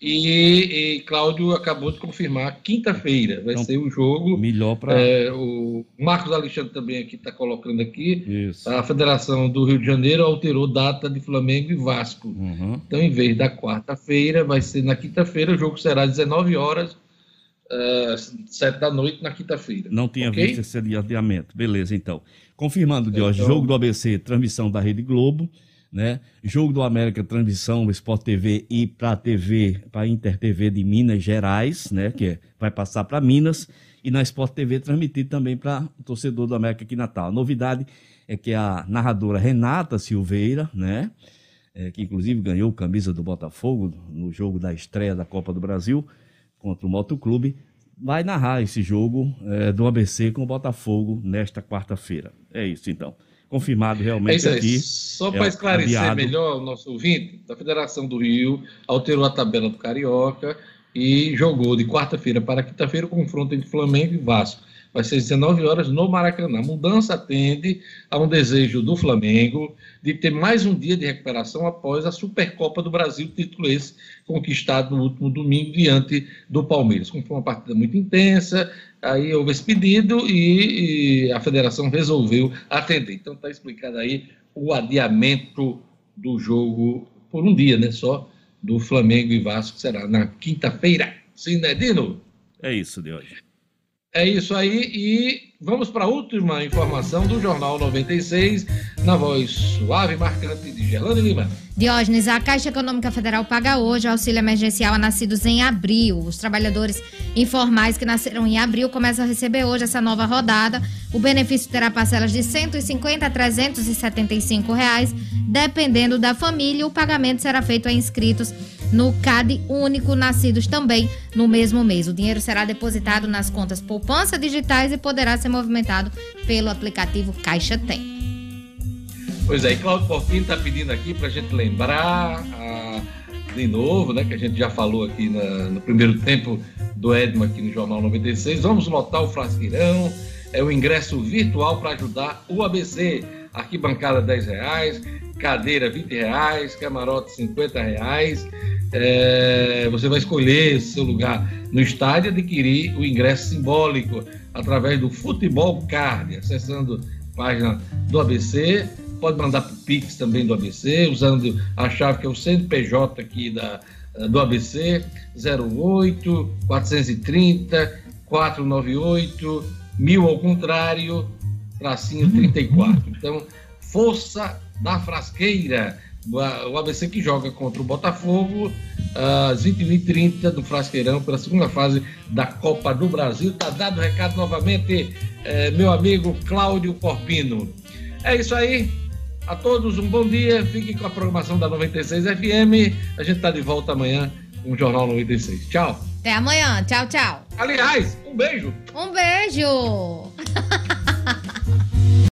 E, e Cláudio acabou de confirmar quinta-feira vai então, ser o jogo. Melhor para. É, o Marcos Alexandre também aqui está colocando aqui. Isso. A Federação do Rio de Janeiro alterou data de Flamengo e Vasco. Uhum. Então, em vez da quarta-feira, vai ser na quinta-feira. O jogo será às 19 horas, uh, 7 da noite, na quinta-feira. Não tinha okay? visto esse adiamento. Beleza, então. Confirmando de hoje, então... jogo do ABC, transmissão da Rede Globo né? Jogo do América, transmissão Sport TV e para TV, para Inter TV de Minas Gerais, né? Que é, vai passar para Minas e na Sport TV transmitido também para o torcedor do América aqui Natal. A novidade é que a narradora Renata Silveira, né? É, que inclusive ganhou camisa do Botafogo no jogo da estreia da Copa do Brasil contra o Motoclube, vai narrar esse jogo é, do ABC com o Botafogo nesta quarta-feira. É isso então confirmado realmente é aqui. Só para é, esclarecer adiado. melhor o nosso ouvinte, a Federação do Rio alterou a tabela do Carioca e jogou de quarta-feira para quinta-feira o confronto entre Flamengo e Vasco. Vai ser 19 horas no Maracanã. A mudança atende a um desejo do Flamengo de ter mais um dia de recuperação após a Supercopa do Brasil, título esse conquistado no último domingo diante do Palmeiras. Como foi uma partida muito intensa, Aí houve esse pedido e, e a federação resolveu atender. Então está explicado aí o adiamento do jogo por um dia, né? Só do Flamengo e Vasco, será na quinta-feira. Sim, né, Dino? É isso de hoje. É isso aí e vamos para a última informação do Jornal 96, na voz suave e marcante de Gerlane Lima. Diógenes, a Caixa Econômica Federal paga hoje auxílio emergencial a nascidos em abril. Os trabalhadores informais que nasceram em abril começam a receber hoje essa nova rodada. O benefício terá parcelas de R$ 150 a 375 reais, dependendo da família. O pagamento será feito a inscritos no CAD único, nascidos também no mesmo mês. O dinheiro será depositado nas contas poupança digitais e poderá ser movimentado pelo aplicativo Caixa Tem. Pois é, e Claudio Portinho está pedindo aqui para a gente lembrar ah, de novo, né, que a gente já falou aqui na, no primeiro tempo do Edmo aqui no Jornal 96. Vamos lotar o Frasqueirão, é o ingresso virtual para ajudar o ABC. Arquibancada 10 reais, cadeira 20 reais, camarote 50 reais. É, você vai escolher seu lugar no estádio e adquirir o ingresso simbólico através do Futebol Card, acessando a página do ABC. Pode mandar para o Pix também do ABC, usando a chave que é o CNPJ aqui da, do ABC, 08 430 498 mil ao contrário, tracinho 34. Então, força da frasqueira o ABC que joga contra o Botafogo às 21h30 do Frasqueirão pela segunda fase da Copa do Brasil. Tá dado o recado novamente, é, meu amigo Cláudio Porpino. É isso aí. A todos um bom dia. Fiquem com a programação da 96 FM. A gente tá de volta amanhã com o Jornal 96. Tchau. Até amanhã. Tchau, tchau. Aliás, um beijo. Um beijo.